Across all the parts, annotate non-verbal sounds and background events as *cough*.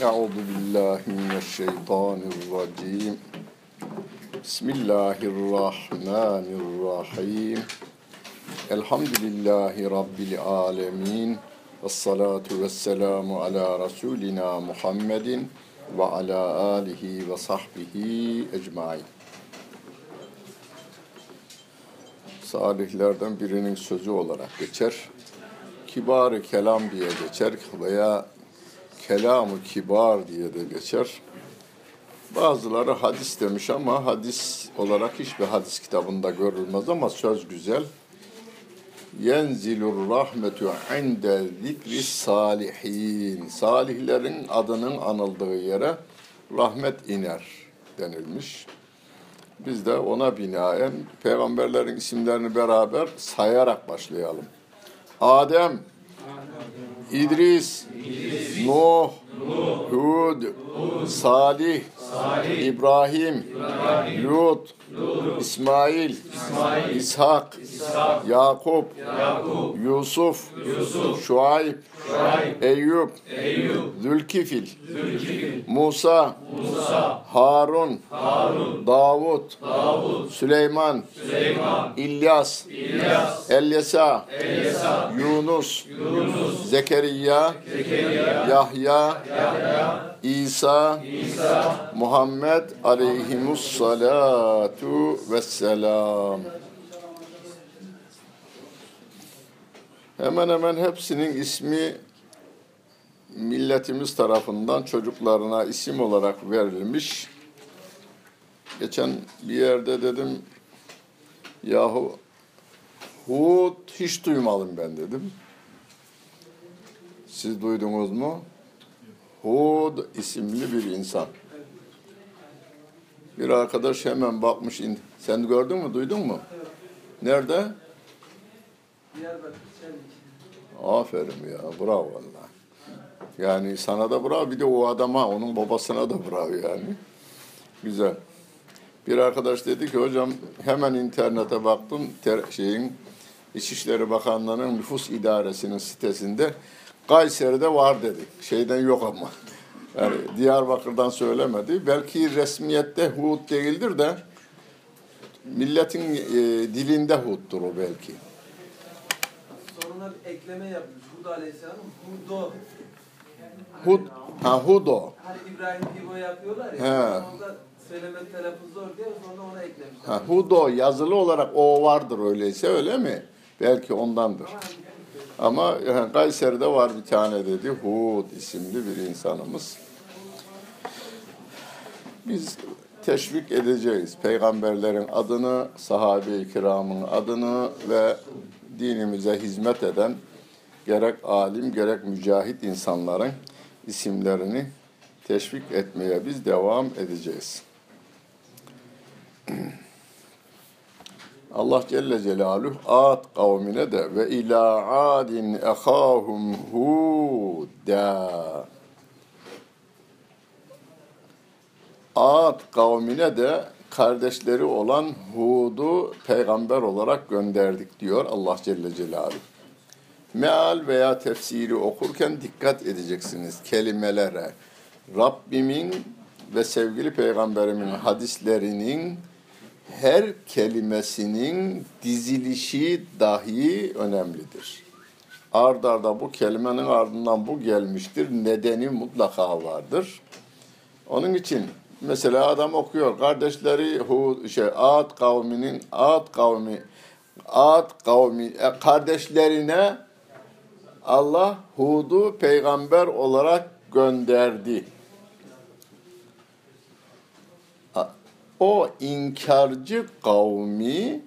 أعوذ بالله من الشيطان الرجيم بسم الله الرحمن الرحيم الحمد لله رب العالمين والصلاة والسلام على رسولنا محمد وعلى آله وصحبه أجمعين Salihlerden birinin sözü olarak geçer. Kibar-ı kelam diye geçer veya kelamı kibar diye de geçer. Bazıları hadis demiş ama hadis olarak hiçbir hadis kitabında görülmez ama söz güzel. Yenzilur rahmetu inde zikri salihin. Salihlerin adının anıldığı yere rahmet iner denilmiş. Biz de ona binaen peygamberlerin isimlerini beraber sayarak başlayalım. Adem, İdris, Nuh, Hud, Salih, İbrahim, Lut, İsmail, İshak, Yakup, Yusuf, Şuayb, Eyüp, Zülkifil, Musa, Harun, Davud, Süleyman, İlyas, Elyesa, Yunus, Zekeriya, Yahya, İsa, Muhammed aleyhimus salatu vesselam. Hemen hemen hepsinin ismi milletimiz tarafından çocuklarına isim olarak verilmiş. Geçen bir yerde dedim yahu Hud hiç duymadım ben dedim. Siz duydunuz mu? Hud isimli bir insan. Bir arkadaş hemen bakmış. Sen gördün mü, duydun mu? Nerede? Aferin ya, bravo valla. Yani sana da bravo, bir de o adama, onun babasına da bravo yani. Güzel. Bir arkadaş dedi ki hocam hemen internete baktım ter, şeyin İçişleri Bakanlığı'nın nüfus idaresinin sitesinde Kayseri'de var dedi. Şeyden yok ama. Yani Diyarbakır'dan söylemedi. Belki resmiyette Hud değildir de milletin e, dilinde Hud'dur o belki. Sonuna bir ekleme yapmış. Hud Aleyhisselam. Hudo. Hud, ha Hudo. Hani İbrahim İbo yapıyorlar ya. He. Onda söyleme telaffuz zor diye sonra ona eklemişler. Ha, Hudo yazılı olarak o vardır öyleyse öyle mi? Belki ondandır. Ama yani Kayseri'de var bir tane dedi. Hud isimli bir insanımız. Biz teşvik edeceğiz. Peygamberlerin adını, sahabe-i kiramın adını ve dinimize hizmet eden gerek alim gerek mücahit insanların isimlerini teşvik etmeye biz devam edeceğiz. *clears throat* Allah Celle Celaluhu Ad kavmine de ve ila adin ehahum huda Ad kavmine de kardeşleri olan Hud'u peygamber olarak gönderdik diyor Allah Celle Celaluhu. Meal veya tefsiri okurken dikkat edeceksiniz kelimelere. Rabbimin ve sevgili peygamberimin hadislerinin her kelimesinin dizilişi dahi önemlidir. Ard arda bu kelimenin ardından bu gelmiştir. Nedeni mutlaka vardır. Onun için mesela adam okuyor. Kardeşleri Hud, şey, Ad kavminin Ad kavmi Ad kavmi e, kardeşlerine Allah Hud'u peygamber olarak gönderdi. O inkarcı kavmi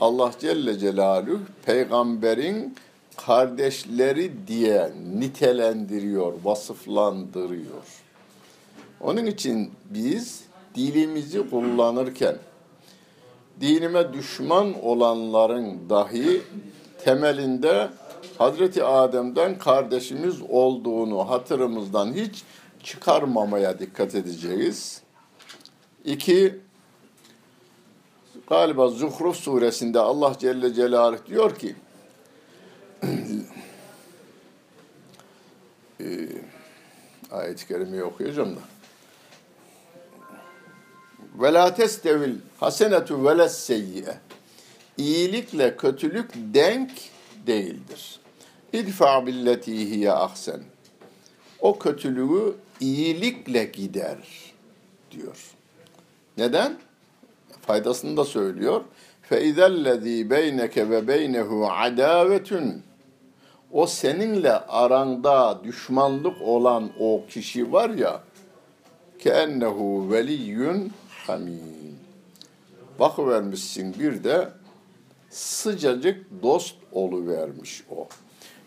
Allah Celle Celaluhu peygamberin kardeşleri diye nitelendiriyor, vasıflandırıyor. Onun için biz dilimizi kullanırken dinime düşman olanların dahi temelinde Hazreti Adem'den kardeşimiz olduğunu hatırımızdan hiç çıkarmamaya dikkat edeceğiz. İki, galiba Zuhruf suresinde Allah Celle Celaluhu diyor ki, Ayet-i kerimeyi okuyacağım da. Ve la testevil hasenetu ve seyyiye. İyilikle kötülük denk değildir. İdfa billeti hiye ahsen. O kötülüğü iyilikle gider diyor. Neden? Faydasını da söylüyor. فَاِذَا الَّذ۪ي بَيْنَكَ وَبَيْنَهُ عَدَاوَةٌ O seninle aranda düşmanlık olan o kişi var ya كَاَنَّهُ veliyyun hamim. Bakıvermişsin bir de sıcacık dost oluvermiş o.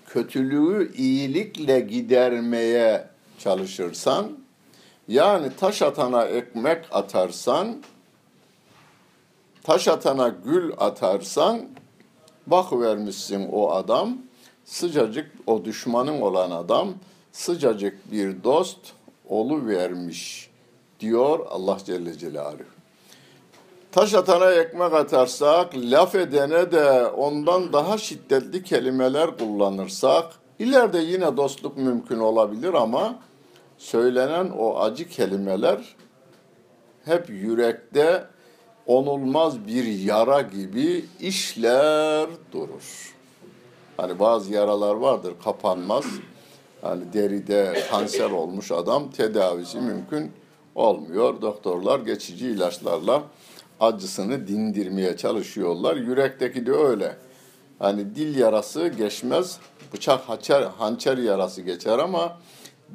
Kötülüğü iyilikle gidermeye çalışırsan, yani taş atana ekmek atarsan, taş atana gül atarsan, bakıvermişsin o adam, sıcacık o düşmanın olan adam, sıcacık bir dost oluvermiş diyor Allah Celle Celaluhu. Taş atana ekmek atarsak, laf edene de ondan daha şiddetli kelimeler kullanırsak, ileride yine dostluk mümkün olabilir ama söylenen o acı kelimeler hep yürekte onulmaz bir yara gibi işler durur. Hani bazı yaralar vardır kapanmaz. Hani deride kanser olmuş adam tedavisi mümkün olmuyor. Doktorlar geçici ilaçlarla acısını dindirmeye çalışıyorlar. Yürekteki de öyle. Hani dil yarası geçmez, bıçak hançer, hançer yarası geçer ama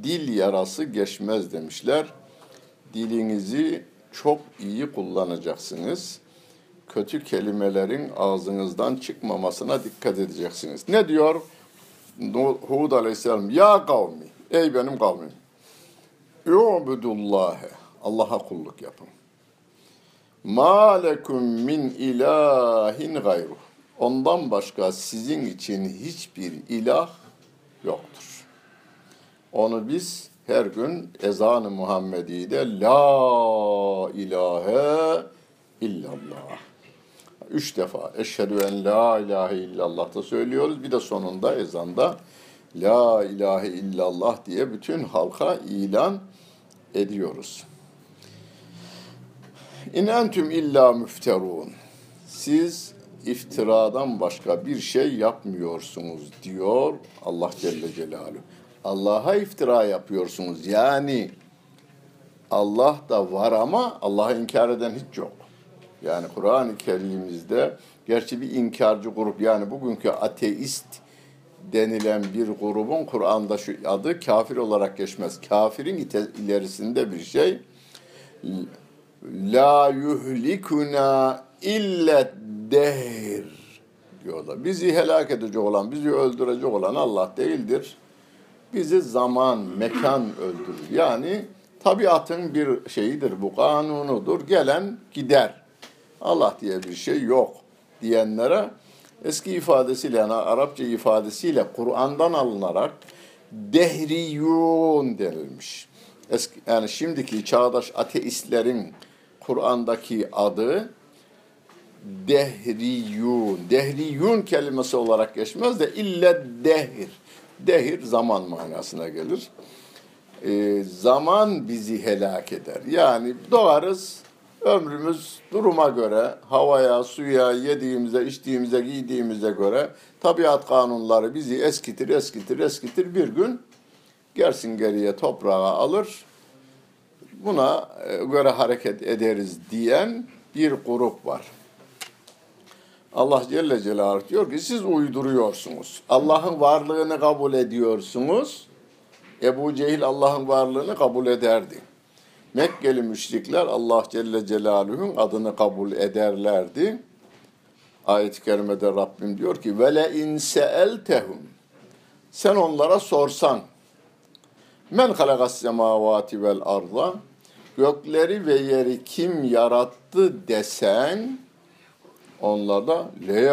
dil yarası geçmez demişler. Dilinizi çok iyi kullanacaksınız. Kötü kelimelerin ağzınızdan çıkmamasına dikkat edeceksiniz. Ne diyor Hud Aleyhisselam? Ya kavmi, ey benim kavmim. Yu'budullâhe. Allah'a kulluk yapın. Ma lekum min ilahin gayru. Ondan başka sizin için hiçbir ilah yoktur. Onu biz her gün ezan-ı Muhammedi'de La ilahe illallah. Üç defa eşhedü en la ilahe illallah da söylüyoruz. Bir de sonunda ezanda La ilahe illallah diye bütün halka ilan ediyoruz. İn entüm illa müfterun. Siz iftiradan başka bir şey yapmıyorsunuz diyor Allah Celle Celaluhu. Allah'a iftira yapıyorsunuz. Yani Allah da var ama Allah'ı inkar eden hiç yok. Yani Kur'an-ı Kerim'imizde gerçi bir inkarcı grup yani bugünkü ateist denilen bir grubun Kur'an'da şu adı kafir olarak geçmez. Kafirin ilerisinde bir şey la yuhlikuna illa dehr diyorlar. Bizi helak edecek olan, bizi öldürecek olan Allah değildir. Bizi zaman, mekan öldürür. Yani tabiatın bir şeyidir bu, kanunudur. Gelen gider. Allah diye bir şey yok diyenlere eski ifadesiyle yani Arapça ifadesiyle Kur'an'dan alınarak dehriyun denilmiş. Eski, yani şimdiki çağdaş ateistlerin Kur'an'daki adı dehriyun. Dehriyun kelimesi olarak geçmez de ille dehir. Dehir zaman manasına gelir. E, zaman bizi helak eder. Yani doğarız, ömrümüz duruma göre, havaya, suya, yediğimize, içtiğimize, giydiğimize göre tabiat kanunları bizi eskitir, eskitir, eskitir. Bir gün gersin geriye toprağa alır, buna e, göre hareket ederiz diyen bir grup var. Allah Celle Celaluhu diyor ki siz uyduruyorsunuz. Allah'ın varlığını kabul ediyorsunuz. Ebu Cehil Allah'ın varlığını kabul ederdi. Mekkeli müşrikler Allah Celle Celaluhu'nun adını kabul ederlerdi. Ayet-i kerimede Rabbim diyor ki ve le in seeltehum sen onlara sorsan men halakas semavati vel arda gökleri ve yeri kim yarattı desen onlar da le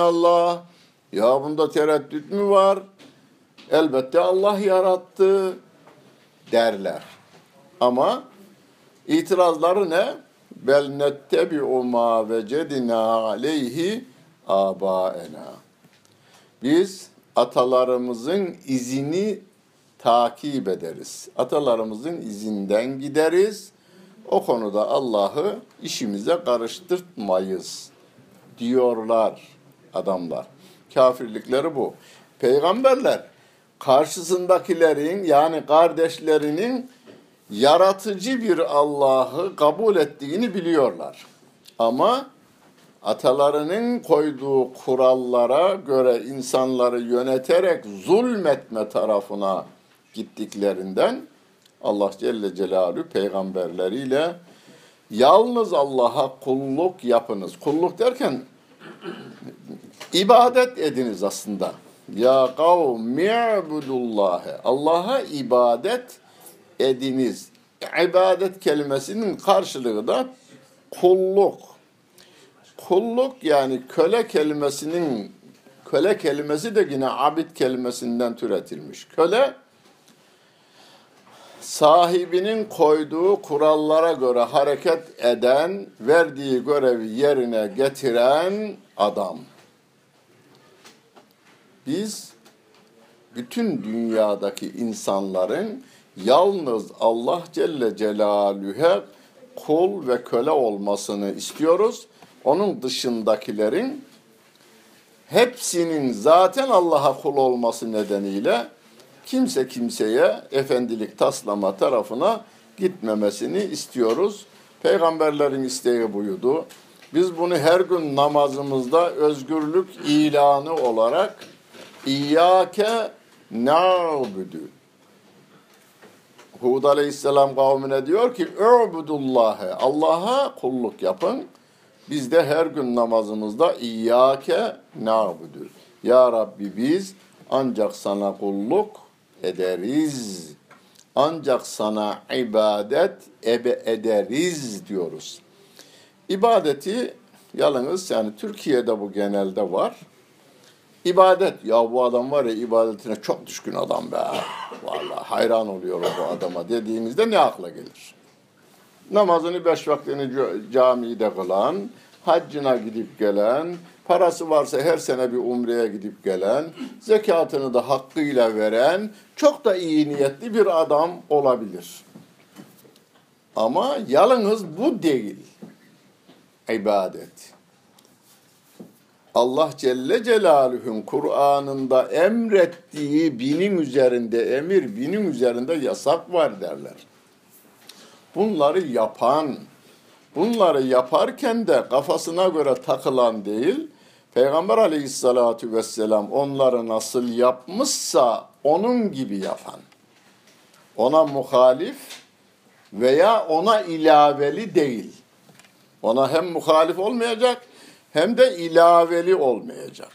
Allah ya bunda tereddüt mü var? Elbette Allah yarattı derler. Ama itirazları ne? Bel nettebi'u ma vecedina aleyhi abaena. Biz atalarımızın izini takip ederiz. Atalarımızın izinden gideriz. O konuda Allah'ı işimize karıştırmayız diyorlar adamlar. Kafirlikleri bu. Peygamberler karşısındakilerin yani kardeşlerinin yaratıcı bir Allah'ı kabul ettiğini biliyorlar. Ama atalarının koyduğu kurallara göre insanları yöneterek zulmetme tarafına gittiklerinden Allah Celle Celaluhu peygamberleriyle yalnız Allah'a kulluk yapınız. Kulluk derken ibadet ediniz aslında. Ya kavmi i'budullâhe. Allah'a ibadet ediniz. İbadet kelimesinin karşılığı da kulluk. Kulluk yani köle kelimesinin köle kelimesi de yine abid kelimesinden türetilmiş. Köle sahibinin koyduğu kurallara göre hareket eden, verdiği görevi yerine getiren adam. Biz bütün dünyadaki insanların yalnız Allah Celle Celaluhu'ya kul ve köle olmasını istiyoruz. Onun dışındakilerin hepsinin zaten Allah'a kul olması nedeniyle kimse kimseye efendilik taslama tarafına gitmemesini istiyoruz. Peygamberlerin isteği buydu. Biz bunu her gün namazımızda özgürlük ilanı olarak İyyâke na'budu. Hud aleyhisselam kavmine diyor ki Ö'budullâhe Allah'a kulluk yapın. Biz de her gün namazımızda İyyâke na'budu. Ya Rabbi biz ancak sana kulluk ederiz. Ancak sana ibadet ebe ederiz diyoruz. İbadeti yalnız yani Türkiye'de bu genelde var. İbadet. Ya bu adam var ya ibadetine çok düşkün adam be. Vallahi hayran oluyorum bu adama dediğimizde ne akla gelir? Namazını beş vaktini camide kılan, haccına gidip gelen, parası varsa her sene bir umreye gidip gelen, zekatını da hakkıyla veren, çok da iyi niyetli bir adam olabilir. Ama yalnız bu değil ibadet. Allah Celle Celaluhu'nun Kur'an'ında emrettiği binin üzerinde emir, binin üzerinde yasak var derler. Bunları yapan, bunları yaparken de kafasına göre takılan değil, Peygamber aleyhissalatu vesselam onları nasıl yapmışsa onun gibi yapan, ona muhalif veya ona ilaveli değil. Ona hem muhalif olmayacak hem de ilaveli olmayacak.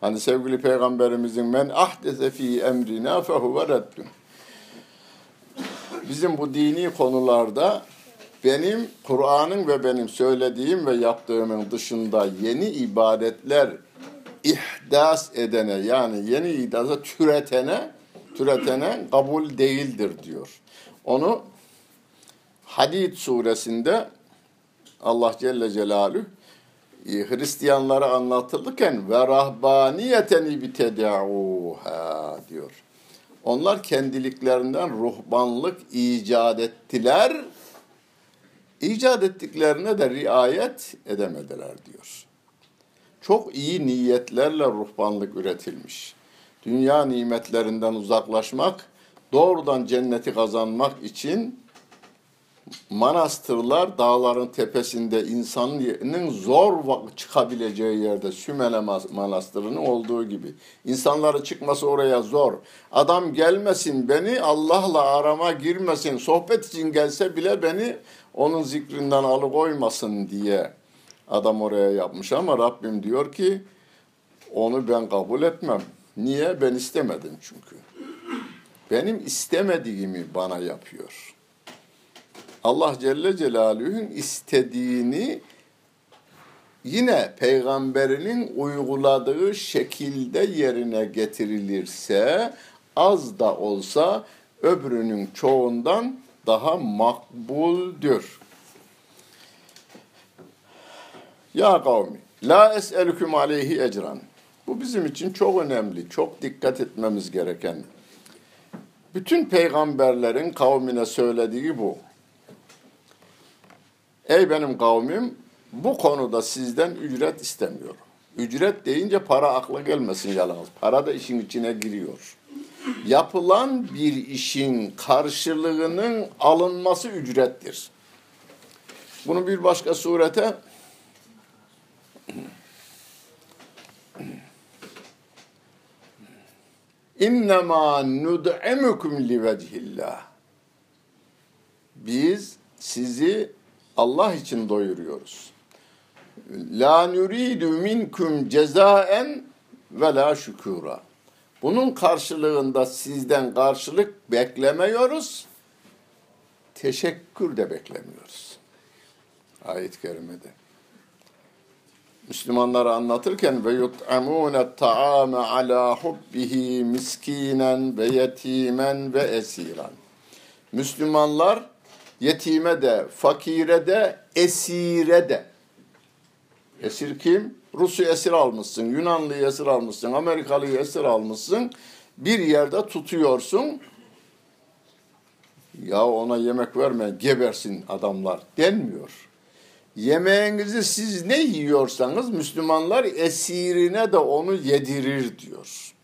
Hani sevgili peygamberimizin men ahdese fi emrina fehuve reddun. Bizim bu dini konularda benim Kur'an'ın ve benim söylediğim ve yaptığımın dışında yeni ibadetler ihdas edene yani yeni idasa türetene türetene kabul değildir diyor. Onu Hadid suresinde Allah Celle Celaluhu Hristiyanlara anlatılırken ve rahbaniyeten ibtedauha diyor. Onlar kendiliklerinden ruhbanlık icat ettiler. İcat ettiklerine de riayet edemediler diyor. Çok iyi niyetlerle ruhbanlık üretilmiş. Dünya nimetlerinden uzaklaşmak, doğrudan cenneti kazanmak için manastırlar dağların tepesinde insanın zor çıkabileceği yerde Sümele Manastırı'nın olduğu gibi. İnsanların çıkması oraya zor. Adam gelmesin beni Allah'la arama girmesin. Sohbet için gelse bile beni onun zikrinden alıkoymasın diye adam oraya yapmış ama Rabbim diyor ki onu ben kabul etmem. Niye? Ben istemedim çünkü. Benim istemediğimi bana yapıyor. Allah Celle Celaluhu'nun istediğini yine peygamberinin uyguladığı şekilde yerine getirilirse az da olsa öbürünün çoğundan daha makbuldür. Ya kavmi, la es'elüküm aleyhi ecran. Bu bizim için çok önemli, çok dikkat etmemiz gereken Bütün peygamberlerin kavmine söylediği bu. Ey benim kavmim bu konuda sizden ücret istemiyorum. Ücret deyince para akla gelmesin yalnız. Para da işin içine giriyor. Yapılan bir işin karşılığının alınması ücrettir. Bunu bir başka surete İnnemâ nud'imukum li vechillah. Biz sizi Allah için doyuruyoruz. La nuridu minkum cezaen ve la şükura. Bunun karşılığında sizden karşılık beklemiyoruz. Teşekkür de beklemiyoruz. Ayet-i kerimede. Müslümanlara anlatırken ve yut'amune ta'ame ala hubbihi miskinen ve yetimen ve esiran. Müslümanlar yetime de, fakire de, esire de. Esir kim? Rus'u esir almışsın, Yunanlı'yı esir almışsın, Amerikalı'yı esir almışsın. Bir yerde tutuyorsun. Ya ona yemek verme, gebersin adamlar denmiyor. Yemeğinizi siz ne yiyorsanız Müslümanlar esirine de onu yedirir diyor.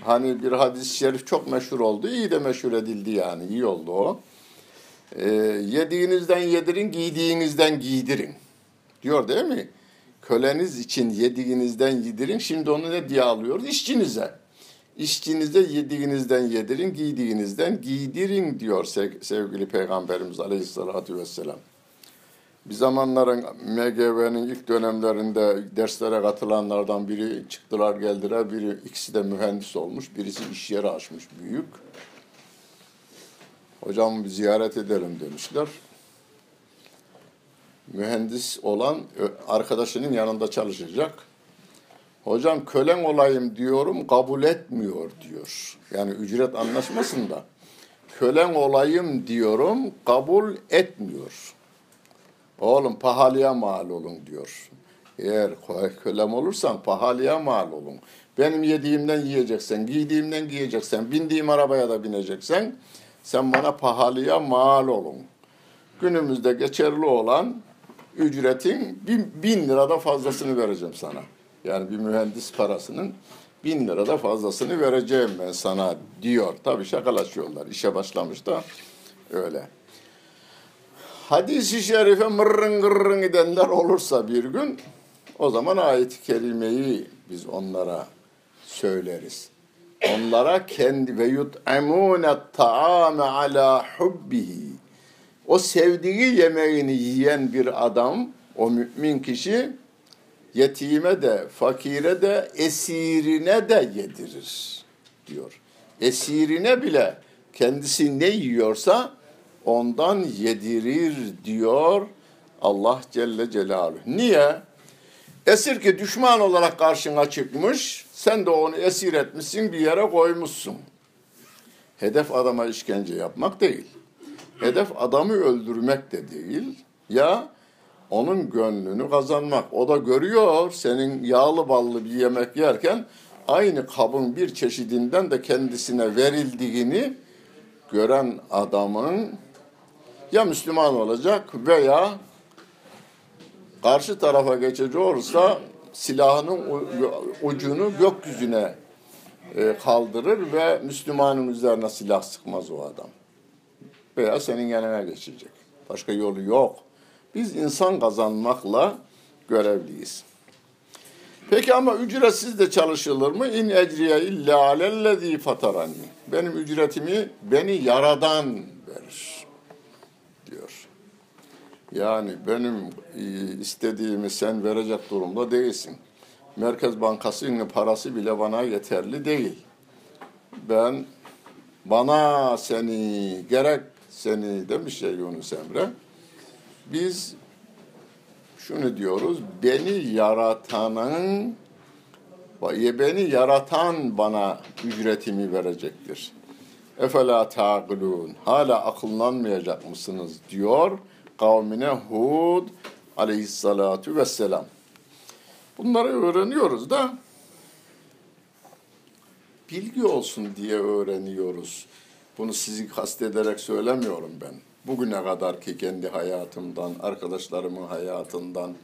Hani bir hadis-i şerif çok meşhur oldu. iyi de meşhur edildi yani. iyi oldu o. Ee, yediğinizden yedirin, giydiğinizden giydirin. Diyor değil mi? Köleniz için yediğinizden yedirin. Şimdi onu ne diye alıyoruz? İşçinize. İşçinize yediğinizden yedirin, giydiğinizden giydirin diyor sevgili Peygamberimiz Aleyhisselatü Vesselam. Bir zamanların MGV'nin ilk dönemlerinde derslere katılanlardan biri çıktılar geldiler. Biri ikisi de mühendis olmuş. Birisi iş yeri açmış büyük. Hocam ziyaret edelim demişler. Mühendis olan arkadaşının yanında çalışacak. Hocam kölen olayım diyorum kabul etmiyor diyor. Yani ücret anlaşmasında. Kölen olayım diyorum kabul etmiyor. Oğlum pahalıya mal olun diyor. Eğer kölem olursan pahalıya mal olun. Benim yediğimden yiyeceksen, giydiğimden giyeceksen, bindiğim arabaya da bineceksen sen bana pahalıya mal olun. Günümüzde geçerli olan ücretin bin, bin lirada fazlasını vereceğim sana. Yani bir mühendis parasının bin lirada fazlasını vereceğim ben sana diyor. Tabii şakalaşıyorlar. İşe başlamış da öyle hadis-i şerife mırrın gırrın gidenler olursa bir gün o zaman ayet-i kerimeyi biz onlara söyleriz. Onlara kendi ve yut'amune ta'ame ala hubbihi. O sevdiği yemeğini yiyen bir adam, o mümin kişi yetime de, fakire de, esirine de yedirir diyor. Esirine bile kendisi ne yiyorsa ondan yedirir diyor Allah Celle Celaluhu. Niye? Esir ki düşman olarak karşına çıkmış, sen de onu esir etmişsin, bir yere koymuşsun. Hedef adama işkence yapmak değil. Hedef adamı öldürmek de değil. Ya onun gönlünü kazanmak. O da görüyor senin yağlı ballı bir yemek yerken aynı kabın bir çeşidinden de kendisine verildiğini gören adamın ya Müslüman olacak veya karşı tarafa geçecek olursa silahının ucunu gökyüzüne e, kaldırır ve Müslümanın üzerine silah sıkmaz o adam. Veya senin yanına geçecek. Başka yolu yok. Biz insan kazanmakla görevliyiz. Peki ama ücretsiz de çalışılır mı? İn ecriye illa alellezî fatarani. Benim ücretimi beni yaradan verir. Yani benim e, istediğimi sen verecek durumda değilsin. Merkez Bankası'nın parası bile bana yeterli değil. Ben bana seni gerek seni demiş ya Yunus Emre. Biz şunu diyoruz. Beni yaratanın beni yaratan bana ücretimi verecektir. Efela taqilun. Hala akıllanmayacak mısınız diyor kavmine Hud aleyhissalatu vesselam. Bunları öğreniyoruz da bilgi olsun diye öğreniyoruz. Bunu sizi kastederek söylemiyorum ben. Bugüne kadar ki kendi hayatımdan, arkadaşlarımın hayatından,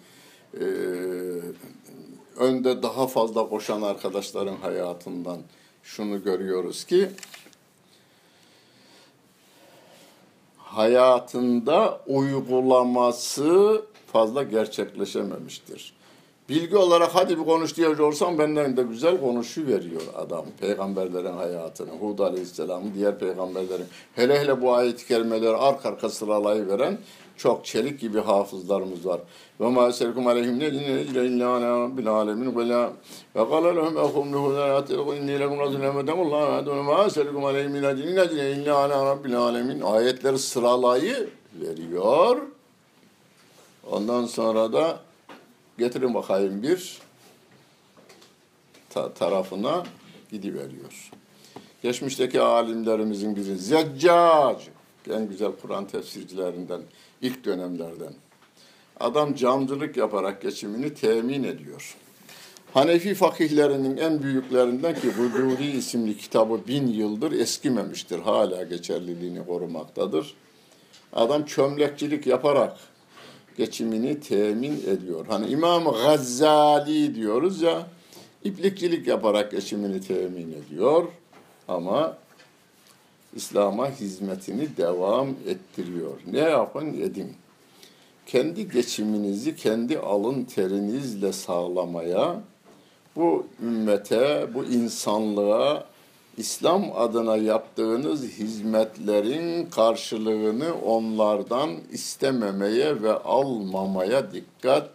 e, önde daha fazla koşan arkadaşların hayatından şunu görüyoruz ki hayatında uygulaması fazla gerçekleşememiştir. Bilgi olarak hadi bir konuş diyecek olsam benden de güzel konuşu veriyor adam. Peygamberlerin hayatını, Hud Aleyhisselam'ın diğer peygamberlerin. Hele hele bu ayet-i kerimeleri arka arka sıralayıveren çok çelik gibi hafızlarımız var. Ve ma eselkum aleyhim ne dinle illa ala rabbil alemin ve la ve kâle lehum ehum lehu la yatilku inni lekum rasulun emedemullah ve adunu ma eselkum aleyhim illa dinle illa ala rabbil alemin ayetleri sıralayı veriyor. Ondan sonra da getirin bakayım bir ta- tarafına gidiveriyor. Geçmişteki alimlerimizin biri Zeccac, en güzel Kur'an tefsircilerinden, ilk dönemlerden. Adam camcılık yaparak geçimini temin ediyor. Hanefi fakihlerinin en büyüklerinden ki Huduri isimli kitabı bin yıldır eskimemiştir. Hala geçerliliğini korumaktadır. Adam çömlekçilik yaparak geçimini temin ediyor. Hani İmam Gazali diyoruz ya, iplikçilik yaparak geçimini temin ediyor. Ama İslam'a hizmetini devam ettiriyor. Ne yapın edin. Kendi geçiminizi kendi alın terinizle sağlamaya, bu ümmete, bu insanlığa İslam adına yaptığınız hizmetlerin karşılığını onlardan istememeye ve almamaya dikkat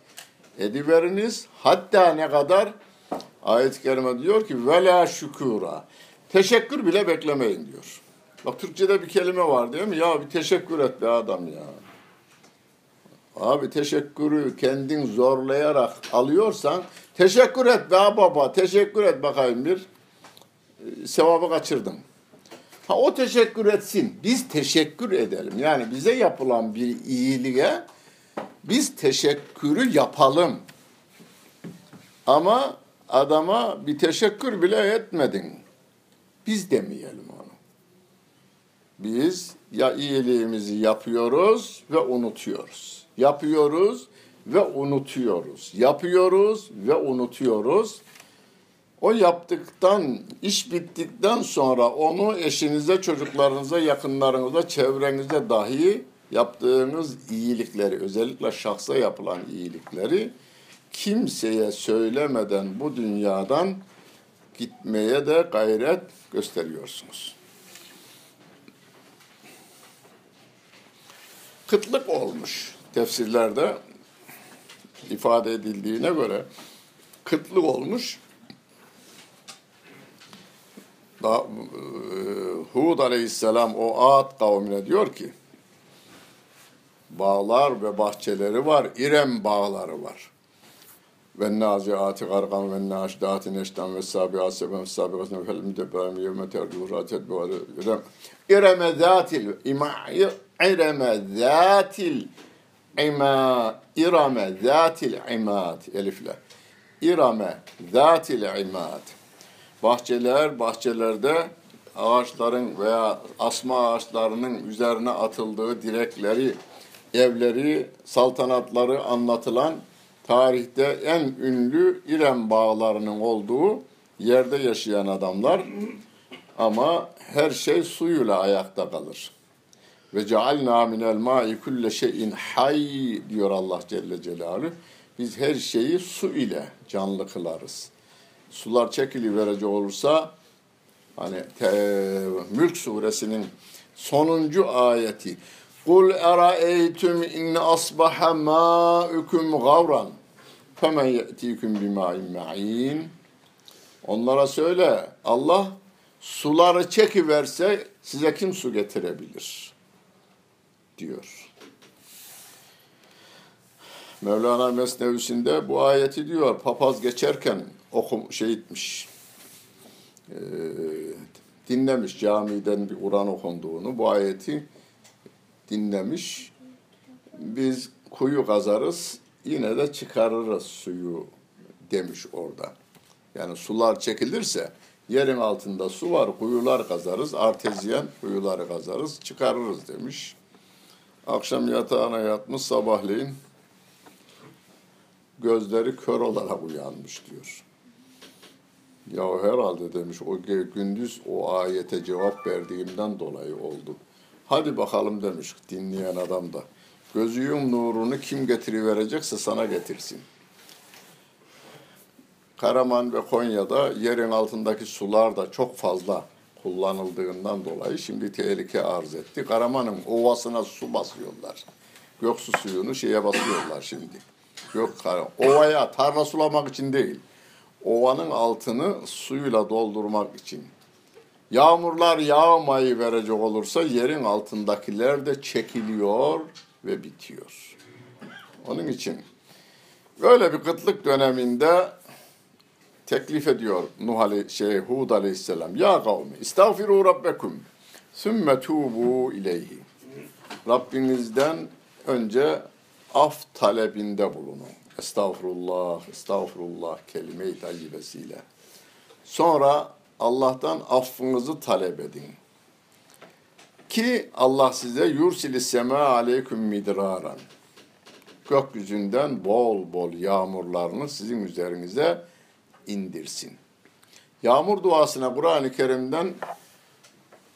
ediveriniz. Hatta ne kadar ayet-i kerime diyor ki vela şükura. Teşekkür bile beklemeyin diyor. Bak Türkçe'de bir kelime var değil mi? Ya bir teşekkür et be adam ya. Abi teşekkürü kendin zorlayarak alıyorsan teşekkür et be baba teşekkür et bakayım bir e, sevabı kaçırdın. Ha o teşekkür etsin. Biz teşekkür edelim. Yani bize yapılan bir iyiliğe biz teşekkürü yapalım. Ama adama bir teşekkür bile etmedin. Biz demeyelim. Biz ya iyiliğimizi yapıyoruz ve unutuyoruz. Yapıyoruz ve unutuyoruz. Yapıyoruz ve unutuyoruz. O yaptıktan, iş bittikten sonra onu eşinize, çocuklarınıza, yakınlarınıza, çevrenize dahi yaptığınız iyilikleri, özellikle şahsa yapılan iyilikleri kimseye söylemeden bu dünyadan gitmeye de gayret gösteriyorsunuz. Kıtlık olmuş tefsirlerde ifade edildiğine göre kıtlık olmuş. Da, e, Hud aleyhisselam o Ad kavmine diyor ki bağlar ve bahçeleri var, İrem bağları var. Ve naziati gargan ve naşdati neşten ve sabiat seben ve sabiat ve fel müdebberim yevme tercih ratet bu İrem. İreme zatil ima'i İreme zatil ima İrame zatil imad elifle. İrame zatil imad. Bahçeler, bahçelerde ağaçların veya asma ağaçlarının üzerine atıldığı direkleri, evleri, saltanatları anlatılan tarihte en ünlü İrem bağlarının olduğu yerde yaşayan adamlar ama her şey suyuyla ayakta kalır. Ve cealna minel ma'i kulle şeyin hay diyor Allah Celle Celaluhu. Biz her şeyi su ile canlı kılarız. Sular çekili verecek olursa hani te, Mülk suresinin sonuncu ayeti Kul eraeytum in asbaha ma'ukum gavran femen ye'tikum bima'in ma'in Onlara söyle Allah suları çekiverse size kim su getirebilir diyor. Mevlana Mesnevisinde bu ayeti diyor papaz geçerken okum şey etmiş. E, dinlemiş camiden bir Kur'an okunduğunu bu ayeti dinlemiş. Biz kuyu kazarız yine de çıkarırız suyu demiş orada. Yani sular çekilirse Yerin altında su var, kuyular kazarız, artezyen kuyuları kazarız, çıkarırız demiş. Akşam yatağına yatmış, sabahleyin gözleri kör olarak uyanmış diyor. Ya herhalde demiş o gündüz o ayete cevap verdiğimden dolayı oldu. Hadi bakalım demiş dinleyen adam da. Gözüğün nurunu kim getiriverecekse sana getirsin. Karaman ve Konya'da yerin altındaki sular da çok fazla kullanıldığından dolayı şimdi tehlike arz etti. Karaman'ın ovasına su basıyorlar. Göksu suyunu şeye basıyorlar şimdi. Gök. Ovaya tarla sulamak için değil. Ovanın altını suyla doldurmak için. Yağmurlar yağmayı verecek olursa yerin altındakiler de çekiliyor ve bitiyor. Onun için böyle bir kıtlık döneminde teklif ediyor Nuh Ali, şey, Hud aleyhisselam. Ya kavmi istağfiru rabbekum sümme tubu ileyhi. Rabbinizden önce af talebinde bulunun. Estağfurullah, estağfurullah kelime-i tayyibesiyle. Sonra Allah'tan affınızı talep edin. Ki Allah size yursili sema aleyküm midraran. Gökyüzünden bol bol yağmurlarını sizin üzerinize indirsin. Yağmur duasına Kur'an-ı Kerim'den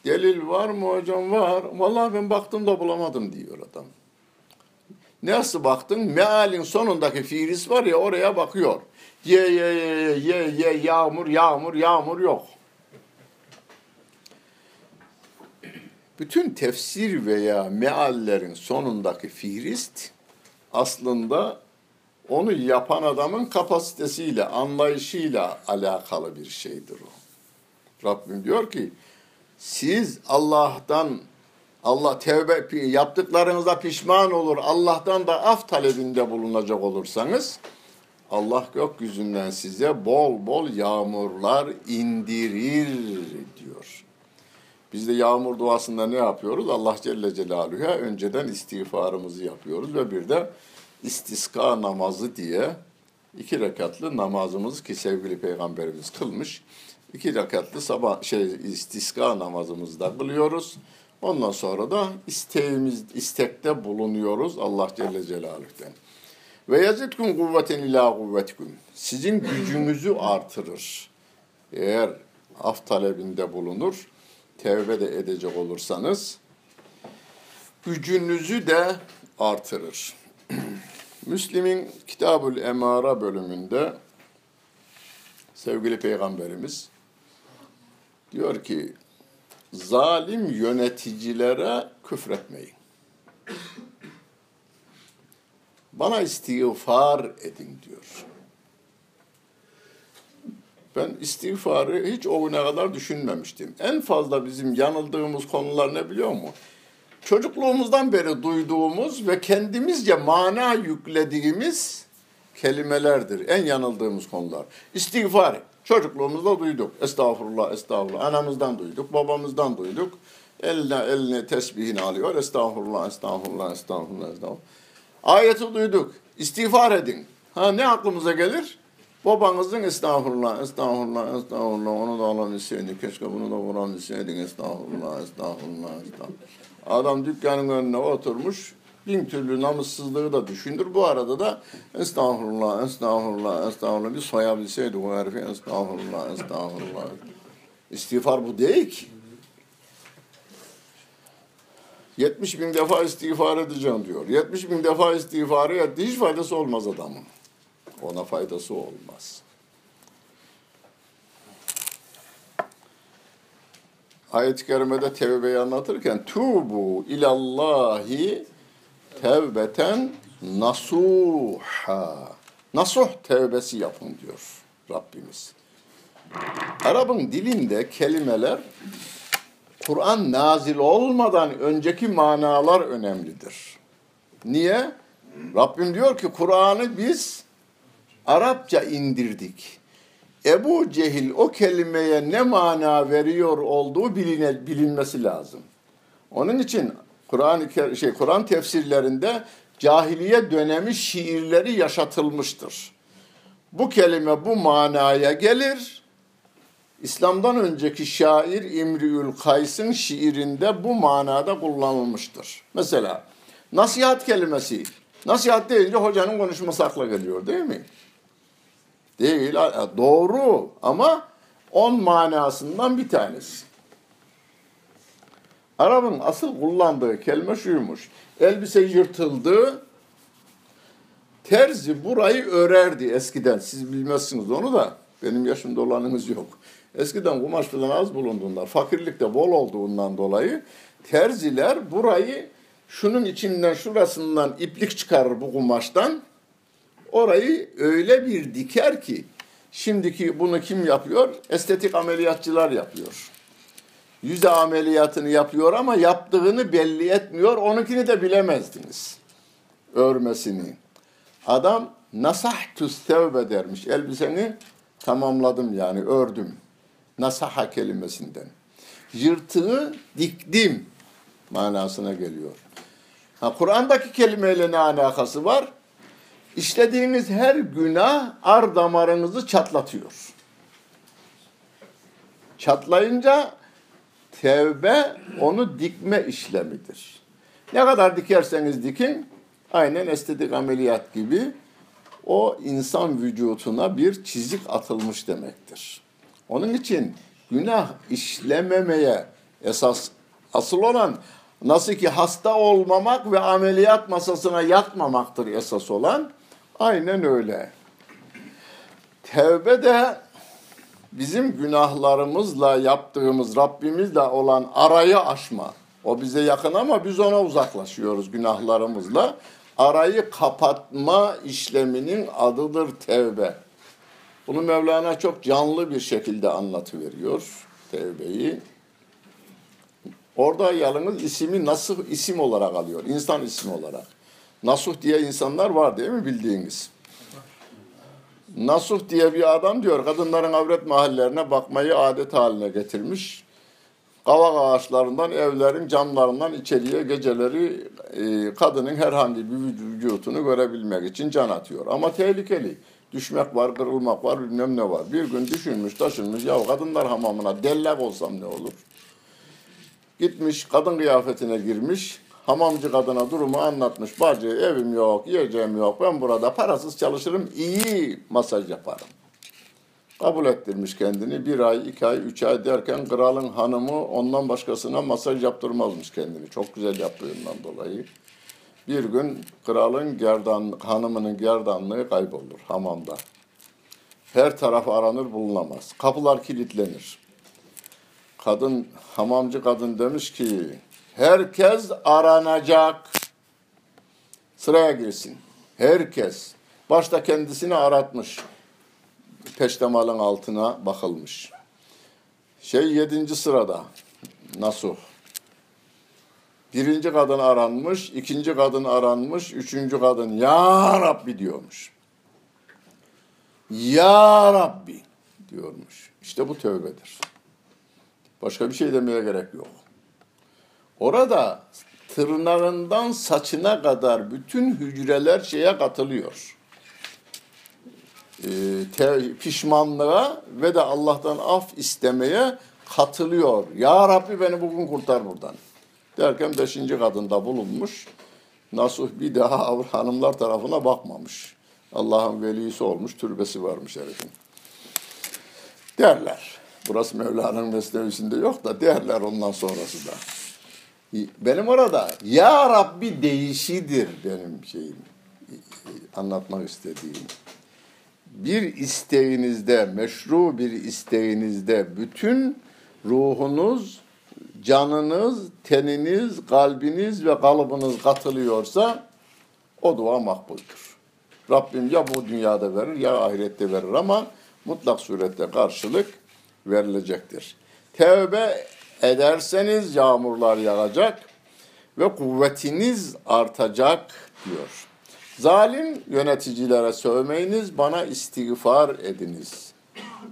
delil var mı hocam? Var. Vallahi ben baktım da bulamadım diyor adam. Nasıl baktın? Mealin sonundaki fiilis var ya oraya bakıyor. Ye ye ye ye ye yağmur yağmur yağmur yok. Bütün tefsir veya meallerin sonundaki fihrist aslında onu yapan adamın kapasitesiyle, anlayışıyla alakalı bir şeydir o. Rabbim diyor ki siz Allah'tan Allah tevbe yaptıklarınıza pişman olur. Allah'tan da af talebinde bulunacak olursanız Allah gökyüzünden size bol bol yağmurlar indirir diyor. Biz de yağmur duasında ne yapıyoruz? Allah Celle Celaluhu'ya önceden istiğfarımızı yapıyoruz ve bir de istiska namazı diye iki rekatlı namazımız ki sevgili peygamberimiz kılmış. İki rekatlı sabah şey istiska namazımızı da kılıyoruz. Ondan sonra da isteğimiz istekte bulunuyoruz Allah Celle Celaluhu'dan. Ve yazidkum kuvveten ila kuvvetikum. Sizin gücünüzü artırır. Eğer af talebinde bulunur, tevbe de edecek olursanız gücünüzü de artırır. *clears throat* Müslim'in Kitabül Emara bölümünde sevgili peygamberimiz diyor ki zalim yöneticilere küfretmeyin. Bana istiğfar edin diyor. Ben istiğfarı hiç o güne kadar düşünmemiştim. En fazla bizim yanıldığımız konular ne biliyor musun? Çocukluğumuzdan beri duyduğumuz ve kendimizce mana yüklediğimiz kelimelerdir. En yanıldığımız konular. İstiğfar. Çocukluğumuzda duyduk. Estağfurullah, estağfurullah. Anamızdan duyduk, babamızdan duyduk. Eline, eline tesbihini alıyor. Estağfurullah, estağfurullah, estağfurullah, estağfurullah. Ayeti duyduk. İstiğfar edin. Ha ne aklımıza gelir? Babanızın estağfurullah, estağfurullah, estağfurullah. Onu da alabilseydin. Keşke bunu da vurabilseydin. Estağfurullah, estağfurullah, estağfurullah. Adam dükkanın önüne oturmuş. Bin türlü namussuzluğu da düşündür. Bu arada da estağfurullah, estağfurullah, estağfurullah. Bir soyabilseydi o herifi estağfurullah, estağfurullah. İstiğfar bu değil ki. 70 bin defa istiğfar edeceğim diyor. 70 bin defa istiğfarı etti. Hiç faydası olmaz adamın. Ona faydası olmaz. Ayet-i Kerime'de tevbeyi anlatırken tubu ilallahi tevbeten nasuha. Nasuh tevbesi yapın diyor Rabbimiz. Arap'ın dilinde kelimeler Kur'an nazil olmadan önceki manalar önemlidir. Niye? Rabbim diyor ki Kur'an'ı biz Arapça indirdik. Ebu Cehil o kelimeye ne mana veriyor olduğu biline, bilinmesi lazım. Onun için Kur'an şey Kur'an tefsirlerinde cahiliye dönemi şiirleri yaşatılmıştır. Bu kelime bu manaya gelir. İslam'dan önceki şair İmriül Kays'ın şiirinde bu manada kullanılmıştır. Mesela nasihat kelimesi. Nasihat deyince hocanın konuşması akla geliyor değil mi? Değil. Doğru ama on manasından bir tanesi. Arap'ın asıl kullandığı kelime şuymuş. Elbise yırtıldı. Terzi burayı örerdi eskiden. Siz bilmezsiniz onu da. Benim yaşımda olanınız yok. Eskiden kumaş falan az bulunduğundan, fakirlik de bol olduğundan dolayı terziler burayı şunun içinden şurasından iplik çıkarır bu kumaştan. Orayı öyle bir diker ki şimdiki bunu kim yapıyor? Estetik ameliyatçılar yapıyor. Yüze ameliyatını yapıyor ama yaptığını belli etmiyor. Onunkini de bilemezdiniz. Örmesini. Adam nasahtus tevbe dermiş. Elbiseni tamamladım yani ördüm. Nasaha kelimesinden. Yırtığı diktim manasına geliyor. Ha, Kur'an'daki kelimeyle ne alakası var? İşlediğiniz her günah ar damarınızı çatlatıyor. Çatlayınca tevbe onu dikme işlemidir. Ne kadar dikerseniz dikin, aynen estetik ameliyat gibi o insan vücutuna bir çizik atılmış demektir. Onun için günah işlememeye esas asıl olan nasıl ki hasta olmamak ve ameliyat masasına yatmamaktır esas olan. Aynen öyle. Tevbe de bizim günahlarımızla yaptığımız Rabbimizle olan arayı aşma. O bize yakın ama biz ona uzaklaşıyoruz günahlarımızla. Arayı kapatma işleminin adıdır tevbe. Bunu Mevlana çok canlı bir şekilde anlatıveriyor tevbeyi. Orada yalnız ismi nasıl isim olarak alıyor, insan ismi olarak. Nasuh diye insanlar var değil mi bildiğiniz? Nasuh diye bir adam diyor kadınların avret mahallerine bakmayı adet haline getirmiş. Kavak ağaçlarından, evlerin camlarından içeriye geceleri e, kadının herhangi bir vücutunu görebilmek için can atıyor. Ama tehlikeli. Düşmek var, kırılmak var, bilmem ne var. Bir gün düşünmüş, taşınmış. Ya kadınlar hamamına dellak olsam ne olur? Gitmiş, kadın kıyafetine girmiş. Hamamcı kadına durumu anlatmış. Bacı evim yok, yiyeceğim yok. Ben burada parasız çalışırım, iyi masaj yaparım. Kabul ettirmiş kendini. Bir ay, iki ay, üç ay derken kralın hanımı ondan başkasına masaj yaptırmazmış kendini. Çok güzel yaptığından dolayı. Bir gün kralın gerdan, hanımının gerdanlığı kaybolur hamamda. Her taraf aranır bulunamaz. Kapılar kilitlenir. Kadın, hamamcı kadın demiş ki, herkes aranacak. Sıraya girsin. Herkes. Başta kendisini aratmış. Peştemalın altına bakılmış. Şey yedinci sırada. Nasuh. Birinci kadın aranmış, ikinci kadın aranmış, üçüncü kadın Ya Rabbi diyormuş. Ya Rabbi diyormuş. İşte bu tövbedir. Başka bir şey demeye gerek yok. Orada tırnağından saçına kadar bütün hücreler şeye katılıyor. Ee, te, pişmanlığa ve de Allah'tan af istemeye katılıyor. Ya Rabbi beni bugün kurtar buradan. Derken beşinci kadında bulunmuş. Nasuh bir daha hanımlar tarafına bakmamış. Allah'ın velisi olmuş, türbesi varmış herifin. Derler. Burası Mevla'nın mesnevisinde yok da derler ondan sonrası da. Benim orada Ya Rabbi değişidir benim şeyim. Anlatmak istediğim. Bir isteğinizde, meşru bir isteğinizde bütün ruhunuz, canınız, teniniz, kalbiniz ve kalıbınız katılıyorsa o dua makbuldür. Rabbim ya bu dünyada verir ya ahirette verir ama mutlak surette karşılık verilecektir. Tevbe ederseniz yağmurlar yağacak ve kuvvetiniz artacak diyor. Zalim yöneticilere sövmeyiniz, bana istiğfar ediniz.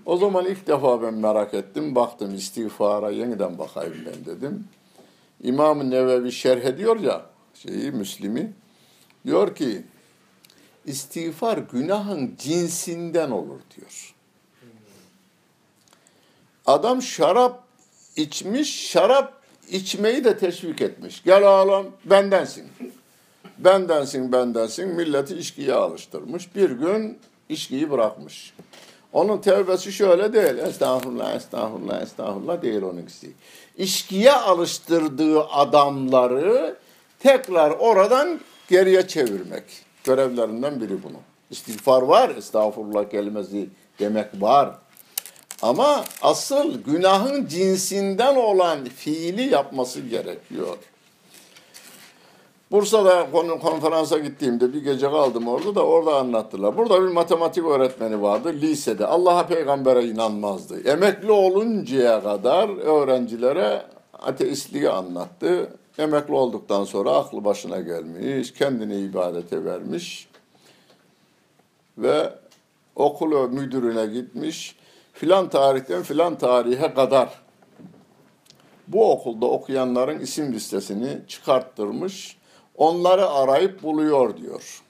O zaman ilk defa ben merak ettim. Baktım istiğfara yeniden bakayım ben dedim. İmam-ı Nevevi şerh ediyor ya şeyi Müslim'i. Diyor ki istiğfar günahın cinsinden olur diyor. Adam şarap içmiş, şarap içmeyi de teşvik etmiş. Gel oğlum bendensin. Bendensin, bendensin. Milleti içkiye alıştırmış. Bir gün içkiyi bırakmış. Onun tevbesi şöyle değil. Estağfurullah, estağfurullah, estağfurullah değil onunkisi. İçkiye alıştırdığı adamları tekrar oradan geriye çevirmek. Görevlerinden biri bunu. İstiğfar var, estağfurullah kelimesi demek var. Ama asıl günahın cinsinden olan fiili yapması gerekiyor. Bursa'da konferansa gittiğimde bir gece kaldım orada da orada anlattılar. Burada bir matematik öğretmeni vardı lisede. Allah'a peygambere inanmazdı. Emekli oluncaya kadar öğrencilere ateistliği anlattı. Emekli olduktan sonra aklı başına gelmiş, kendini ibadete vermiş ve okul müdürüne gitmiş. Filan tarihten filan tarihe kadar bu okulda okuyanların isim listesini çıkarttırmış Onları arayıp buluyor diyor.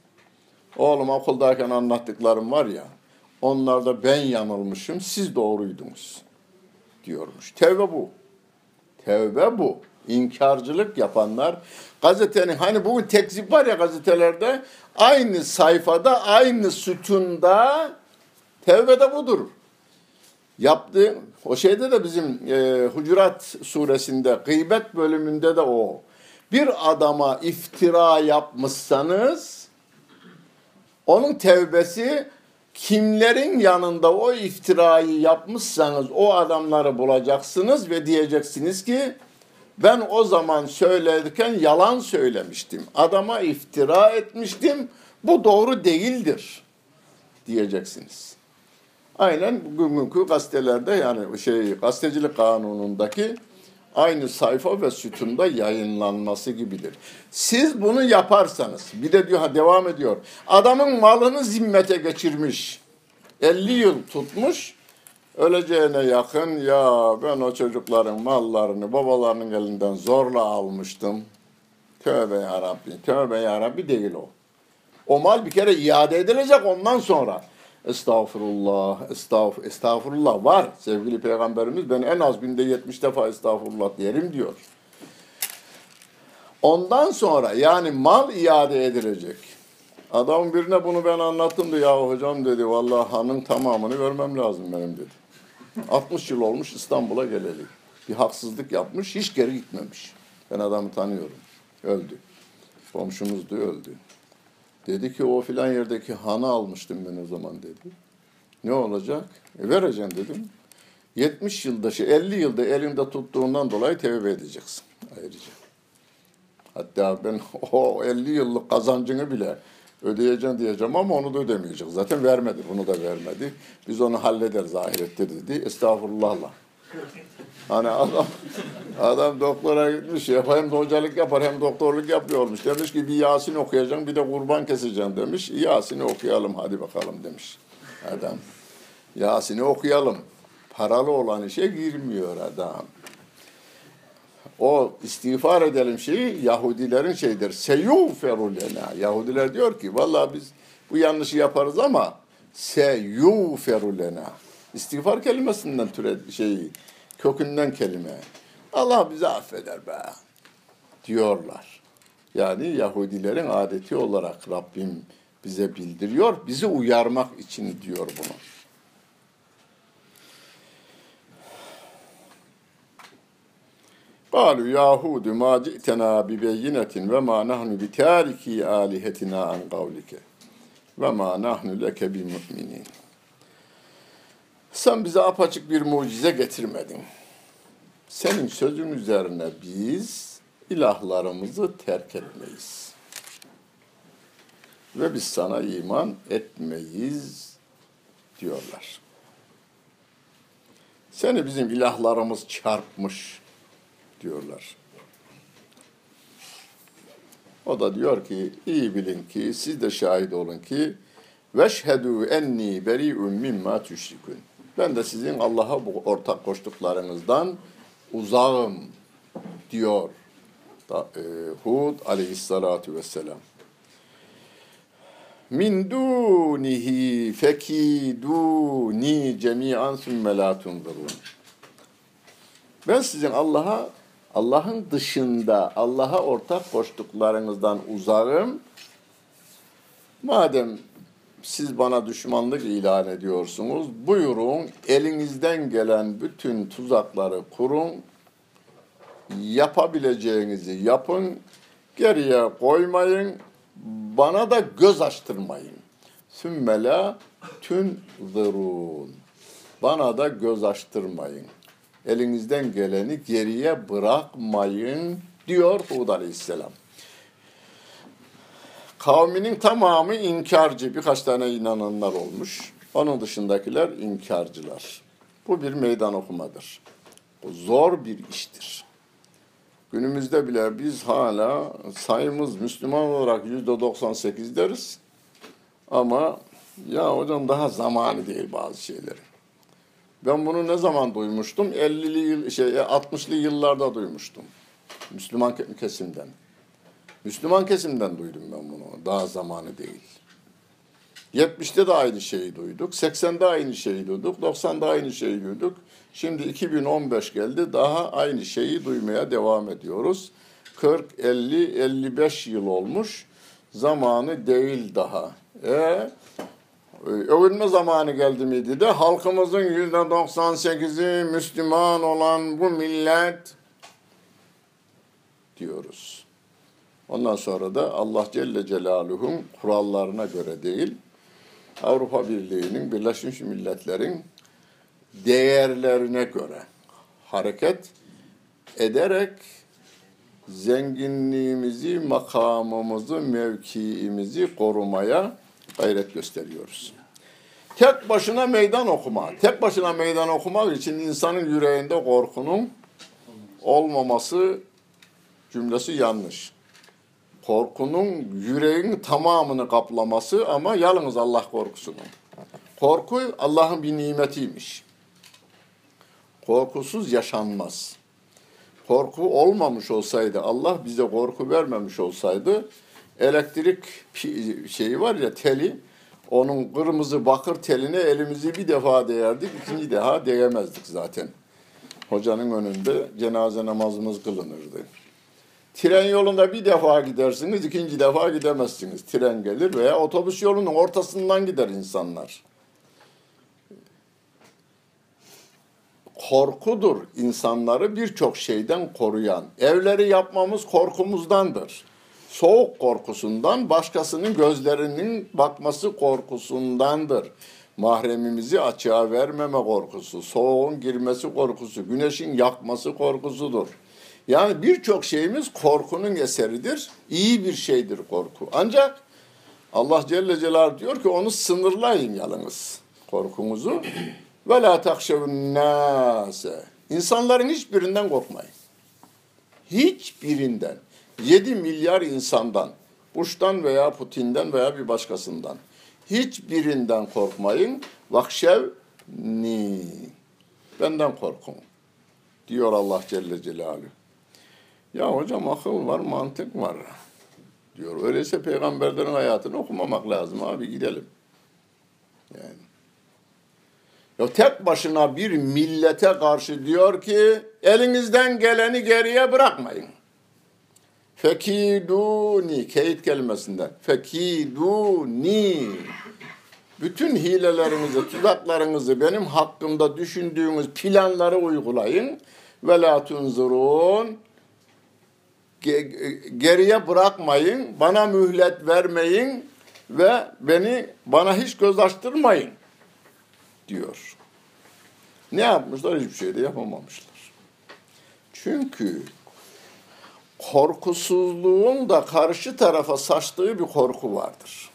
Oğlum okuldayken anlattıklarım var ya, onlarda ben yanılmışım, siz doğruydunuz diyormuş. Tevbe bu. Tevbe bu. İnkarcılık yapanlar gazetenin hani bugün tekzip var ya gazetelerde aynı sayfada aynı sütunda tevbe de budur. Yaptığı o şeyde de bizim e, Hucurat suresinde gıybet bölümünde de o bir adama iftira yapmışsanız onun tevbesi kimlerin yanında o iftirayı yapmışsanız o adamları bulacaksınız ve diyeceksiniz ki ben o zaman söylerken yalan söylemiştim. Adama iftira etmiştim. Bu doğru değildir diyeceksiniz. Aynen bugünkü gazetelerde yani şey gazetecilik kanunundaki aynı sayfa ve sütunda yayınlanması gibidir. Siz bunu yaparsanız, bir de diyor devam ediyor. Adamın malını zimmete geçirmiş. 50 yıl tutmuş. Öleceğine yakın ya ben o çocukların mallarını babalarının elinden zorla almıştım. Tövbe ya Rabbi, tövbe ya Rabbi değil o. O mal bir kere iade edilecek ondan sonra. Estağfurullah, estağfur, estağfurullah var. Sevgili Peygamberimiz ben en az günde 70 defa estağfurullah diyelim diyor. Ondan sonra yani mal iade edilecek. Adam birine bunu ben anlattım da ya hocam dedi vallahi hanın tamamını görmem lazım benim dedi. 60 yıl olmuş İstanbul'a geleli. Bir haksızlık yapmış hiç geri gitmemiş. Ben adamı tanıyorum. Öldü. Komşumuzdu öldü. Dedi ki o filan yerdeki hanı almıştım ben o zaman dedi. Ne olacak? E, vereceğim dedim. 70 yılda, şey, 50 yılda elinde tuttuğundan dolayı tevbe edeceksin ayrıca. Hatta ben *laughs* o 50 yıllık kazancını bile ödeyeceğim diyeceğim ama onu da ödemeyecek. Zaten vermedi, bunu da vermedi. Biz onu hallederiz ahirette dedi. Estağfurullahla. Hani adam adam doktora gitmiş ya hem hocalık yapar hem doktorluk yapıyormuş. Demiş ki bir Yasin okuyacağım bir de kurban keseceğim demiş. Yasin'i okuyalım hadi bakalım demiş adam. Yasin'i okuyalım. Paralı olan işe girmiyor adam. O istiğfar edelim şeyi Yahudilerin şeyidir. Seyuferu lena. Yahudiler diyor ki vallahi biz bu yanlışı yaparız ama seyuferu lena. İstiğfar kelimesinden türe şeyi kökünden kelime. Allah bizi affeder be diyorlar. Yani Yahudilerin adeti olarak Rabbim bize bildiriyor. Bizi uyarmak için diyor bunu. قالوا يهود ما جئتنا ببينة وما نحن بتاركي آلهتنا عن قولك وما نحن لك بمؤمنين sen bize apaçık bir mucize getirmedin. Senin sözün üzerine biz ilahlarımızı terk etmeyiz. Ve biz sana iman etmeyiz diyorlar. Seni bizim ilahlarımız çarpmış diyorlar. O da diyor ki iyi bilin ki siz de şahit olun ki veşhedü enni beri'un mimma tüşrikün. Ben de sizin Allah'a bu ortak koştuklarınızdan uzağım diyor da, e, Hud aleyhissalatu vesselam. Min dunihi fekiduni cemi'an sümme la tunzurun. Ben sizin Allah'a Allah'ın dışında Allah'a ortak koştuklarınızdan uzağım. Madem siz bana düşmanlık ilan ediyorsunuz, buyurun elinizden gelen bütün tuzakları kurun, yapabileceğinizi yapın, geriye koymayın, bana da göz açtırmayın. Sümmela tünzirun. Bana da göz açtırmayın. Elinizden geleni geriye bırakmayın diyor Hud Aleyhisselam. Kavminin tamamı inkarcı. Birkaç tane inananlar olmuş. Onun dışındakiler inkarcılar. Bu bir meydan okumadır. Bu zor bir iştir. Günümüzde bile biz hala sayımız Müslüman olarak yüzde 98 deriz. Ama ya hocam daha zamanı değil bazı şeylerin. Ben bunu ne zaman duymuştum? 50'li yıl, şey 60'lı yıllarda duymuştum. Müslüman kesimden. Müslüman kesimden duydum ben bunu. Daha zamanı değil. 70'te de aynı şeyi duyduk. 80'de aynı şeyi duyduk. 90'da aynı şeyi duyduk. Şimdi 2015 geldi. Daha aynı şeyi duymaya devam ediyoruz. 40, 50, 55 yıl olmuş. Zamanı değil daha. E, övünme zamanı geldi miydi de halkımızın yüzde 98'i Müslüman olan bu millet diyoruz. Ondan sonra da Allah Celle Celaluhu'nun kurallarına göre değil, Avrupa Birliği'nin, Birleşmiş Milletler'in değerlerine göre hareket ederek zenginliğimizi, makamımızı, mevkiimizi korumaya gayret gösteriyoruz. Tek başına meydan okuma. Tek başına meydan okumak için insanın yüreğinde korkunun olmaması cümlesi yanlış. Korkunun yüreğin tamamını kaplaması ama yalnız Allah korkusunun. Korku Allah'ın bir nimetiymiş. Korkusuz yaşanmaz. Korku olmamış olsaydı, Allah bize korku vermemiş olsaydı, elektrik şeyi var ya teli, onun kırmızı bakır teline elimizi bir defa değerdik, ikinci defa değemezdik zaten. Hocanın önünde cenaze namazımız kılınırdı. Tren yolunda bir defa gidersiniz, ikinci defa gidemezsiniz. Tren gelir veya otobüs yolunun ortasından gider insanlar. Korkudur insanları birçok şeyden koruyan. Evleri yapmamız korkumuzdandır. Soğuk korkusundan, başkasının gözlerinin bakması korkusundandır. Mahremimizi açığa vermeme korkusu, soğuğun girmesi korkusu, güneşin yakması korkusudur. Yani birçok şeyimiz korkunun eseridir. İyi bir şeydir korku. Ancak Allah Celle Celaluhu diyor ki onu sınırlayın yalnız korkunuzu. *clears throat* Ve la takşevun nase. İnsanların hiçbirinden korkmayın. Hiçbirinden. 7 milyar insandan, Bush'tan veya Putin'den veya bir başkasından. Hiçbirinden korkmayın. Vakşev ni. Benden korkun. Diyor Allah Celle Celaluhu. Ya hocam akıl var, mantık var. Diyor. Öyleyse peygamberlerin hayatını okumamak lazım abi gidelim. Yani. Ya tek başına bir millete karşı diyor ki elinizden geleni geriye bırakmayın. Fekiduni, keyit kelimesinden. Fekiduni. Bütün hilelerinizi, tuzaklarınızı benim hakkımda düşündüğünüz planları uygulayın. Ve la tunzurun. Geriye bırakmayın, bana mühlet vermeyin ve beni bana hiç göz açtırmayın diyor. Ne yapmışlar? Hiçbir şey de yapamamışlar. Çünkü korkusuzluğun da karşı tarafa saçtığı bir korku vardır.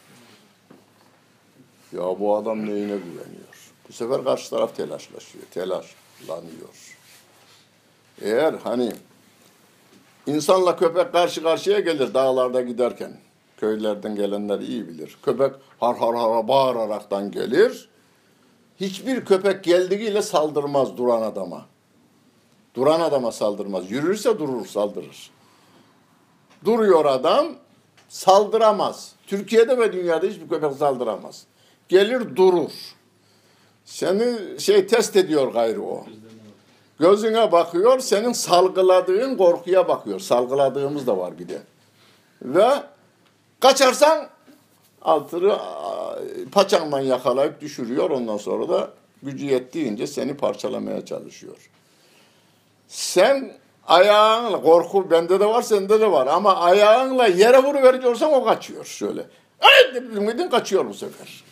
Ya bu adam neyine güveniyor? Bu sefer karşı taraf telaşlaşıyor, telaşlanıyor. Eğer hani insanla köpek karşı karşıya gelir dağlarda giderken, köylerden gelenler iyi bilir. Köpek har har har bağıraraktan gelir. Hiçbir köpek geldiğiyle saldırmaz duran adama. Duran adama saldırmaz. Yürürse durur saldırır. Duruyor adam saldıramaz. Türkiye'de ve dünyada hiçbir köpek saldıramaz. Gelir durur. Seni şey test ediyor gayrı o. Gözüne bakıyor, senin salgıladığın korkuya bakıyor. Salgıladığımız da var bir de. Ve kaçarsan altını a, paçanla yakalayıp düşürüyor. Ondan sonra da gücü yettiğince seni parçalamaya çalışıyor. Sen ayağınla, korku bende de var, sende de var. Ama ayağınla yere vuruveriyorsan o kaçıyor şöyle. Dedin kaçıyor bu sefer.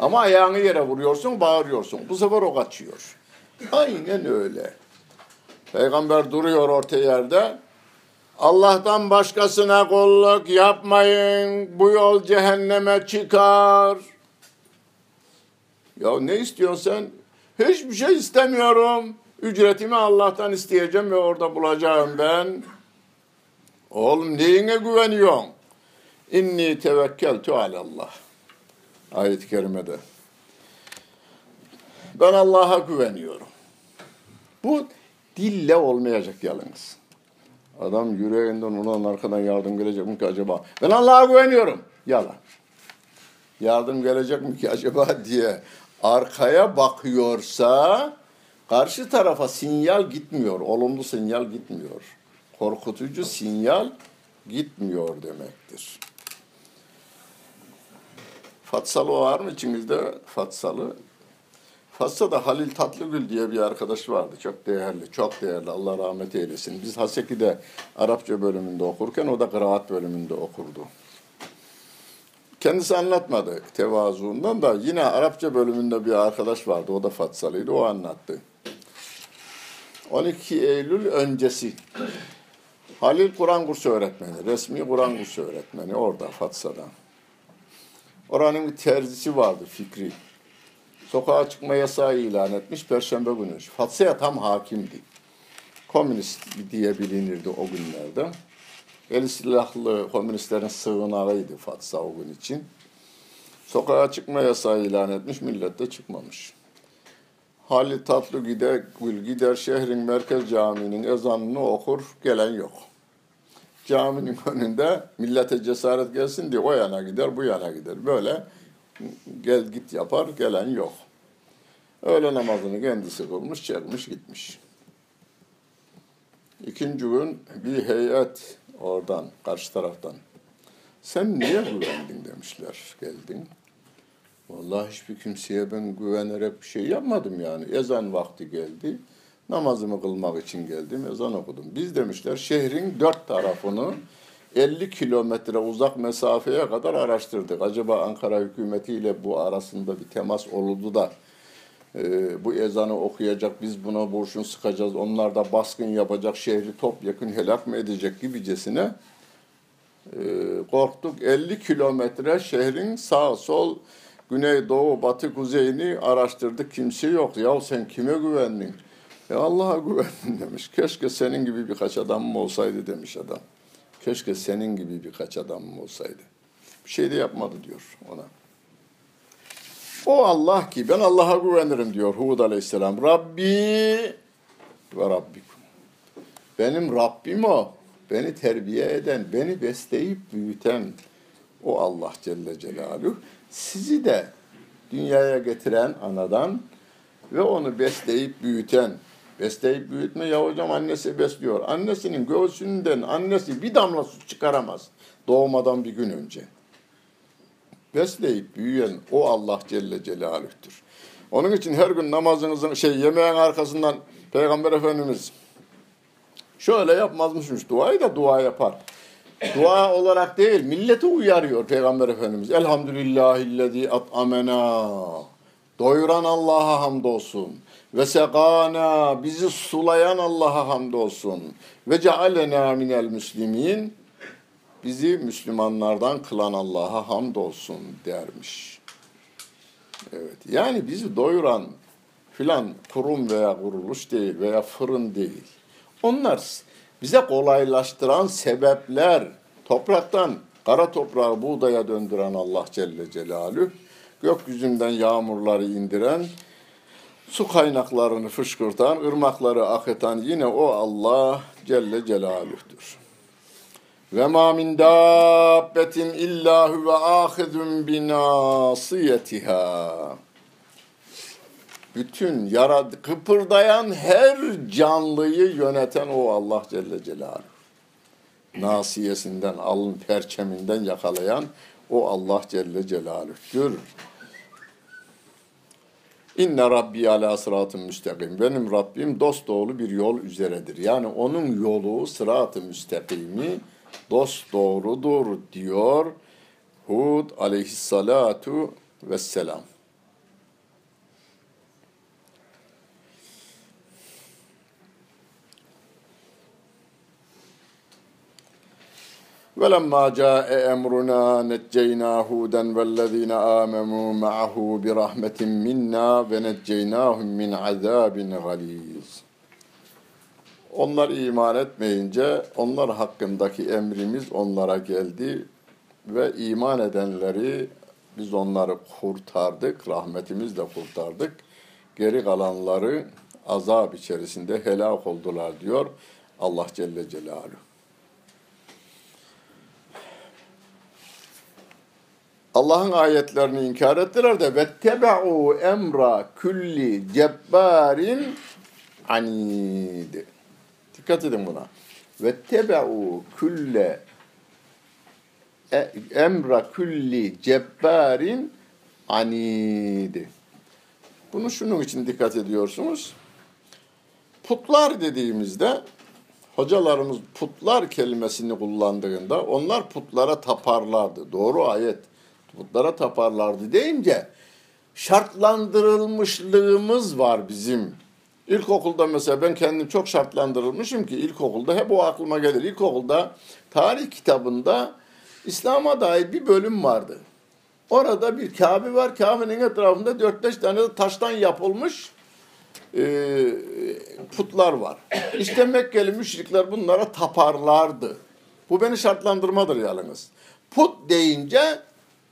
Ama ayağını yere vuruyorsun, bağırıyorsun. Bu sefer o kaçıyor. Aynen öyle. Peygamber duruyor orta yerde. Allah'tan başkasına kulluk yapmayın. Bu yol cehenneme çıkar. Ya ne istiyorsun sen? Hiçbir şey istemiyorum. Ücretimi Allah'tan isteyeceğim ve orada bulacağım ben. Oğlum neyine güveniyorsun? İnni tevekkeltu alallah. Ayet-i kerimede. Ben Allah'a güveniyorum. Bu dille olmayacak yalnız. Adam yüreğinden ulan arkadan yardım gelecek mi ki acaba? Ben Allah'a güveniyorum. Yalan. Yardım gelecek mi ki acaba *laughs* diye arkaya bakıyorsa karşı tarafa sinyal gitmiyor. Olumlu sinyal gitmiyor. Korkutucu sinyal gitmiyor demektir. Fatsalı var mı içinizde? Fatsalı. Fatsa'da Halil Tatlıgül diye bir arkadaş vardı. Çok değerli, çok değerli. Allah rahmet eylesin. Biz Haseki'de Arapça bölümünde okurken o da kıraat bölümünde okurdu. Kendisi anlatmadı tevazuundan da yine Arapça bölümünde bir arkadaş vardı. O da Fatsalıydı. O anlattı. 12 Eylül öncesi Halil Kur'an kursu öğretmeni, resmi Kur'an kursu öğretmeni orada Fatsa'da. Oranın bir terzisi vardı Fikri. Sokağa çıkma yasağı ilan etmiş Perşembe günü. Fatsa'ya tam hakimdi. Komünist diye bilinirdi o günlerde. El silahlı komünistlerin sığınağıydı Fatsa o gün için. Sokağa çıkma yasağı ilan etmiş, millet de çıkmamış. Halil Tatlı gider, Gül gider şehrin merkez caminin ezanını okur, gelen yok. Caminin önünde millete cesaret gelsin diye o yana gider, bu yana gider. Böyle gel git yapar, gelen yok. Öğle namazını kendisi kılmış, çekmiş, gitmiş. İkinci gün bir heyet oradan, karşı taraftan. Sen niye güvendin demişler, geldin. Vallahi hiçbir kimseye ben güvenerek bir şey yapmadım yani. Ezan vakti geldi. Namazımı kılmak için geldim, ezan okudum. Biz demişler şehrin dört tarafını 50 kilometre uzak mesafeye kadar araştırdık. Acaba Ankara hükümetiyle bu arasında bir temas oldu da e, bu ezanı okuyacak, biz buna burşun sıkacağız, onlar da baskın yapacak, şehri topyekun helak mı edecek gibicesine e, korktuk. 50 kilometre şehrin sağ, sol, güney, doğu, batı, kuzeyini araştırdık. Kimse yok. Ya sen kime güvendin? Ya Allah'a güvendim demiş. Keşke senin gibi birkaç adamım olsaydı demiş adam. Keşke senin gibi birkaç adamım olsaydı. Bir şey de yapmadı diyor ona. O Allah ki ben Allah'a güvenirim diyor Hud aleyhisselam. Rabbi ve Rabbikum. Benim Rabbim o. Beni terbiye eden, beni besleyip büyüten o Allah Celle Celaluhu. Sizi de dünyaya getiren anadan ve onu besleyip büyüten, besleyip büyütme ya hocam annesi besliyor. Annesinin göğsünden annesi bir damla su çıkaramaz doğmadan bir gün önce besleyip büyüyen o Allah Celle Celaluh'tür. Onun için her gün namazınızın şey yemeğin arkasından Peygamber Efendimiz şöyle yapmazmışmış duayı da dua yapar. Dua olarak değil, milleti uyarıyor Peygamber Efendimiz. Elhamdülillahillezî at'amena. Doyuran Allah'a hamdolsun. Ve sekana bizi sulayan Allah'a hamdolsun. Ve cealena minel müslimin bizi Müslümanlardan kılan Allah'a hamdolsun dermiş. Evet, yani bizi doyuran filan kurum veya kuruluş değil veya fırın değil. Onlar bize kolaylaştıran sebepler, topraktan kara toprağı buğdaya döndüren Allah Celle Celaluhu, gökyüzünden yağmurları indiren, su kaynaklarını fışkırtan, ırmakları akıtan yine o Allah Celle Celaluh'tur. Ve ma min dabbetin illa huve ahidun binasiyetiha. bütün yarad kıpırdayan her canlıyı yöneten o Allah Celle Celaluhu. Nasiyesinden, alın perçeminden yakalayan o Allah Celle Celaluhu'dur. İnne Rabbi ala sıratın müstakim. Benim Rabbim dost doğru bir yol üzeredir. Yani onun yolu sırat-ı müstakimi dost doğrudur diyor Hud aleyhissalatu vesselam. ولما جاء أمرنا نجينا هودا والذين آمنوا معه برحمة منا ونجيناهم من عذاب غليظ onlar iman etmeyince onlar hakkındaki emrimiz onlara geldi ve iman edenleri biz onları kurtardık, rahmetimizle kurtardık. Geri kalanları azap içerisinde helak oldular diyor Allah Celle Celaluhu. Allah'ın ayetlerini inkar ettiler de vettebe'u emra külli cebbarin anid. Dikkat edin buna. Vettebe'u külle e- emra külli cebbarin anid. Bunu şunun için dikkat ediyorsunuz. Putlar dediğimizde hocalarımız putlar kelimesini kullandığında onlar putlara taparlardı. Doğru ayet putlara taparlardı deyince şartlandırılmışlığımız var bizim. İlkokulda mesela ben kendim çok şartlandırılmışım ki ilkokulda hep o aklıma gelir. İlkokulda tarih kitabında İslam'a dair bir bölüm vardı. Orada bir Kabe var. Kabe'nin etrafında 4-5 tane taştan yapılmış e, putlar var. İşte Mekkeli müşrikler bunlara taparlardı. Bu beni şartlandırmadır yalnız. Put deyince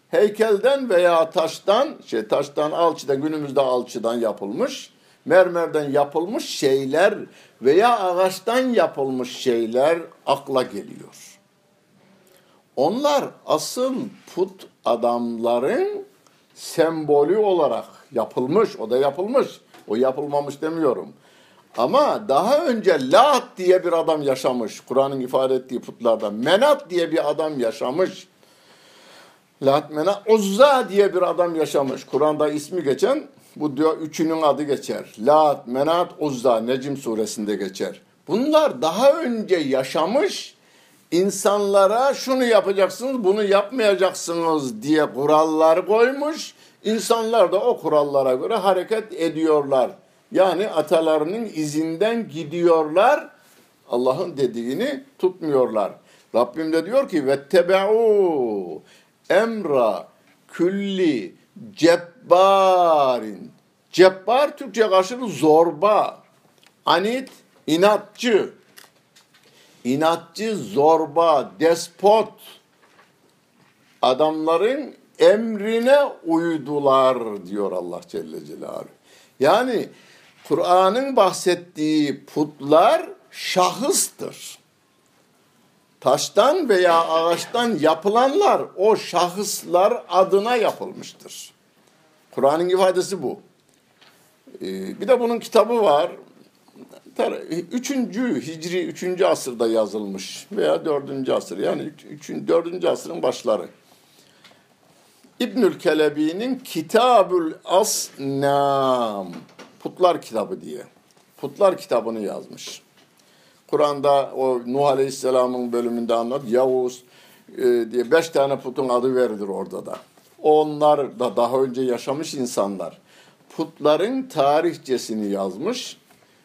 heykelden veya taştan, şey taştan, alçıdan, günümüzde alçıdan yapılmış, mermerden yapılmış şeyler veya ağaçtan yapılmış şeyler akla geliyor. Onlar asıl put adamların sembolü olarak yapılmış, o da yapılmış. O yapılmamış demiyorum. Ama daha önce Lat diye bir adam yaşamış. Kur'an'ın ifade ettiği putlardan. Menat diye bir adam yaşamış. Lat, Menat, Uzza diye bir adam yaşamış. Kur'an'da ismi geçen bu diyor üçünün adı geçer. Lat, Menat, Uzza Necim suresinde geçer. Bunlar daha önce yaşamış insanlara şunu yapacaksınız, bunu yapmayacaksınız diye kurallar koymuş. İnsanlar da o kurallara göre hareket ediyorlar. Yani atalarının izinden gidiyorlar. Allah'ın dediğini tutmuyorlar. Rabbim de diyor ki vettebe'u emra külli cebbarin. Cebbar Türkçe karşılığı zorba. Anit inatçı. İnatçı, zorba, despot. Adamların emrine uydular diyor Allah Celle Celaluhu. Yani Kur'an'ın bahsettiği putlar şahıstır. Taştan veya ağaçtan yapılanlar o şahıslar adına yapılmıştır. Kur'an'ın ifadesi bu. Ee, bir de bunun kitabı var. Üçüncü Hicri üçüncü asırda yazılmış veya dördüncü asır yani üçün, dördüncü asırın başları. İbnül Kelebi'nin Kitabül Asnam Putlar kitabı diye. Putlar kitabını yazmış. Kur'an'da o Nuh Aleyhisselam'ın bölümünde anlat. Yavuz e, diye beş tane putun adı verilir orada da. Onlar da daha önce yaşamış insanlar. Putların tarihçesini yazmış.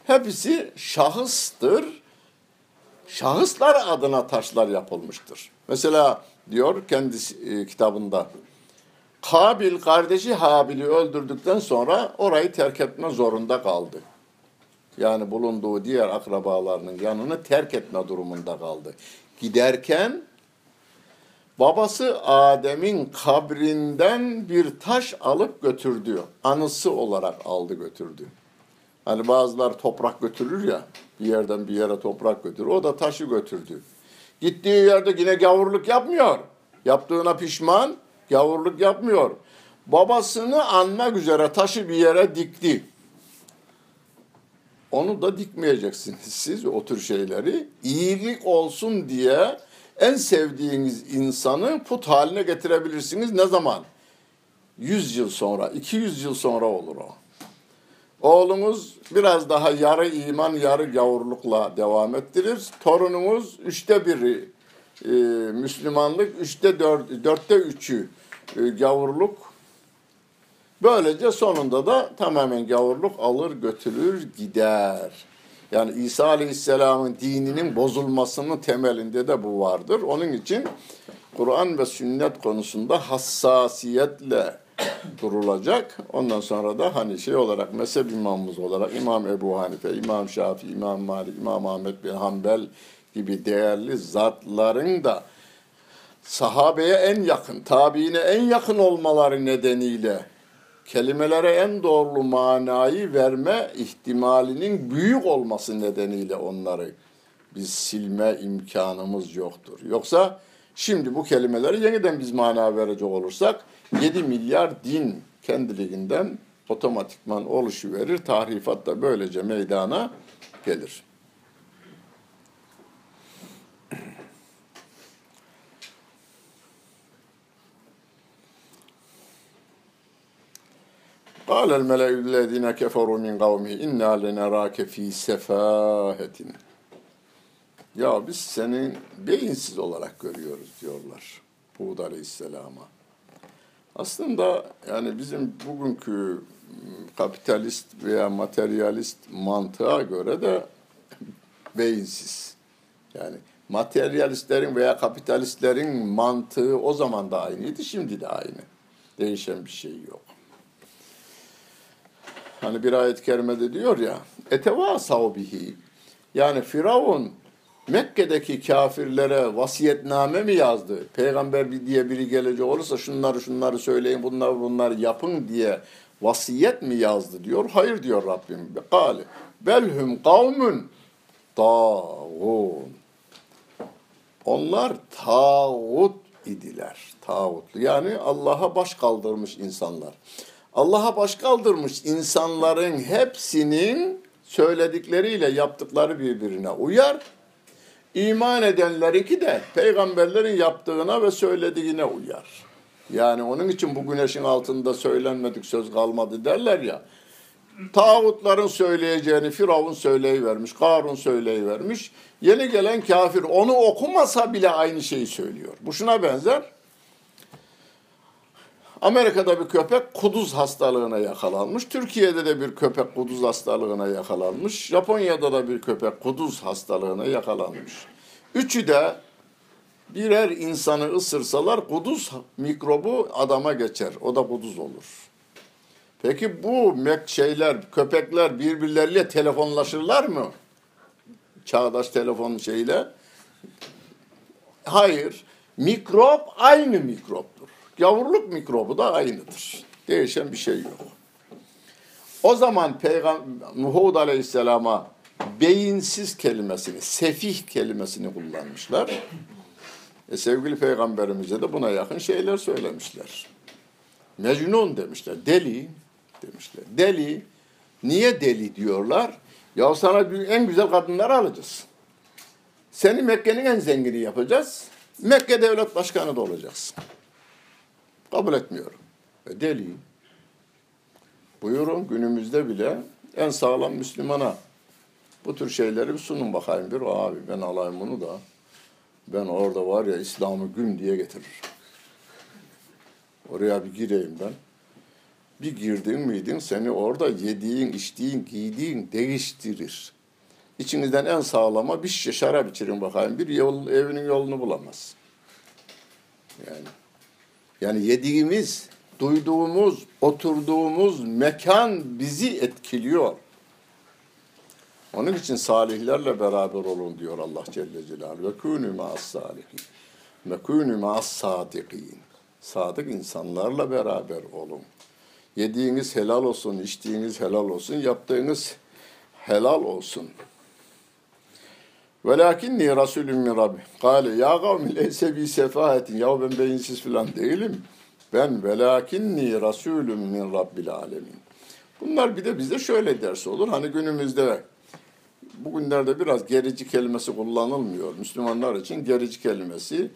Hepsi şahıstır. Şahıslar adına taşlar yapılmıştır. Mesela diyor kendi e, kitabında Kabil kardeşi Habil'i öldürdükten sonra orayı terk etme zorunda kaldı. Yani bulunduğu diğer akrabalarının yanını terk etme durumunda kaldı. Giderken babası Adem'in kabrinden bir taş alıp götürdü. Anısı olarak aldı götürdü. Hani bazılar toprak götürür ya, bir yerden bir yere toprak götürür. O da taşı götürdü. Gittiği yerde yine gavurluk yapmıyor. Yaptığına pişman, gavurluk yapmıyor. Babasını anmak üzere taşı bir yere dikti. Onu da dikmeyeceksiniz *laughs* siz o tür şeyleri. İyilik olsun diye en sevdiğiniz insanı put haline getirebilirsiniz. Ne zaman? 100 yıl sonra, 200 yıl sonra olur o. Oğlunuz biraz daha yarı iman, yarı gavurlukla devam ettirir. Torunumuz üçte biri e, Müslümanlık, üçte dört, dörtte üçü e, gavurluk. Böylece sonunda da tamamen gavurluk alır götürür gider. Yani İsa Aleyhisselam'ın dininin bozulmasının temelinde de bu vardır. Onun için Kur'an ve sünnet konusunda hassasiyetle durulacak. Ondan sonra da hani şey olarak mezhep imamımız olarak İmam Ebu Hanife, İmam Şafii, İmam Malik, İmam Ahmet bin Hanbel gibi değerli zatların da sahabeye en yakın, tabiine en yakın olmaları nedeniyle kelimelere en doğru manayı verme ihtimalinin büyük olması nedeniyle onları biz silme imkanımız yoktur. Yoksa şimdi bu kelimeleri yeniden biz mana verecek olursak 7 milyar din kendiliğinden otomatikman oluşuverir. Tahrifat da böylece meydana gelir. قال الملأ الذين كفروا من قومه إنا لنراك في سفاهة Ya biz seni beyinsiz olarak görüyoruz diyorlar Hud Aleyhisselam'a. Aslında yani bizim bugünkü kapitalist veya materyalist mantığa göre de beyinsiz. Yani materyalistlerin veya kapitalistlerin mantığı o zaman da aynıydı, şimdi de aynı. Değişen bir şey yok. Hani bir ayet-i kerimede diyor ya, etevasav bihi. Yani Firavun Mekke'deki kafirlere vasiyetname mi yazdı? Peygamber diye biri gelecek olursa şunları şunları söyleyin, bunları bunları yapın diye vasiyet mi yazdı diyor. Hayır diyor Rabbim. Kale belhum kavmun tağun. Onlar tağut idiler. Tağutlu. Yani Allah'a baş kaldırmış insanlar. Allah'a baş kaldırmış insanların hepsinin söyledikleriyle yaptıkları birbirine uyar. İman edenlerinki de peygamberlerin yaptığına ve söylediğine uyar. Yani onun için bu güneşin altında söylenmedik söz kalmadı derler ya. Tağutların söyleyeceğini Firavun söyleyivermiş, Karun söyleyivermiş. Yeni gelen kafir onu okumasa bile aynı şeyi söylüyor. Bu şuna benzer. Amerika'da bir köpek kuduz hastalığına yakalanmış. Türkiye'de de bir köpek kuduz hastalığına yakalanmış. Japonya'da da bir köpek kuduz hastalığına yakalanmış. Üçü de birer insanı ısırsalar kuduz mikrobu adama geçer. O da kuduz olur. Peki bu mek şeyler, köpekler birbirleriyle telefonlaşırlar mı? Çağdaş telefon şeyle. Hayır. Mikrop aynı mikroptur. Gavurluk mikrobu da aynıdır. Değişen bir şey yok. O zaman Peygamber Nuhud Aleyhisselam'a beyinsiz kelimesini, sefih kelimesini kullanmışlar. E sevgili peygamberimize de buna yakın şeyler söylemişler. Mecnun demişler, deli demişler. Deli, niye deli diyorlar? Ya sana en güzel kadınları alacağız. Seni Mekke'nin en zengini yapacağız. Mekke devlet başkanı da olacaksın. Kabul etmiyorum. E deli. Buyurun günümüzde bile en sağlam Müslümana bu tür şeyleri bir sunun bakayım bir. Abi ben alayım bunu da. Ben orada var ya İslam'ı gün diye getiririm. Oraya bir gireyim ben. Bir girdin miydin seni orada yediğin, içtiğin, giydiğin değiştirir. İçinizden en sağlama bir şişe şarap içirin bakayım. Bir yol, evinin yolunu bulamaz. Yani yani yediğimiz, duyduğumuz, oturduğumuz mekan bizi etkiliyor. Onun için salihlerle beraber olun diyor Allah Celle Celaluhu. Ve kûnü ma'as salihin. Ve kûnü ma'as sadikin. Sadık insanlarla beraber olun. Yediğiniz helal olsun, içtiğiniz helal olsun, yaptığınız helal olsun. Velakinni rasulüm min Rabbi. Kale ya kavmi leyse bi sefahetin. Ya ben beyinsiz falan değilim. Ben velakinni rasulüm min Rabbil alemin. Bunlar bir de bize şöyle ders olur. Hani günümüzde bugünlerde biraz gerici kelimesi kullanılmıyor. Müslümanlar için gerici kelimesi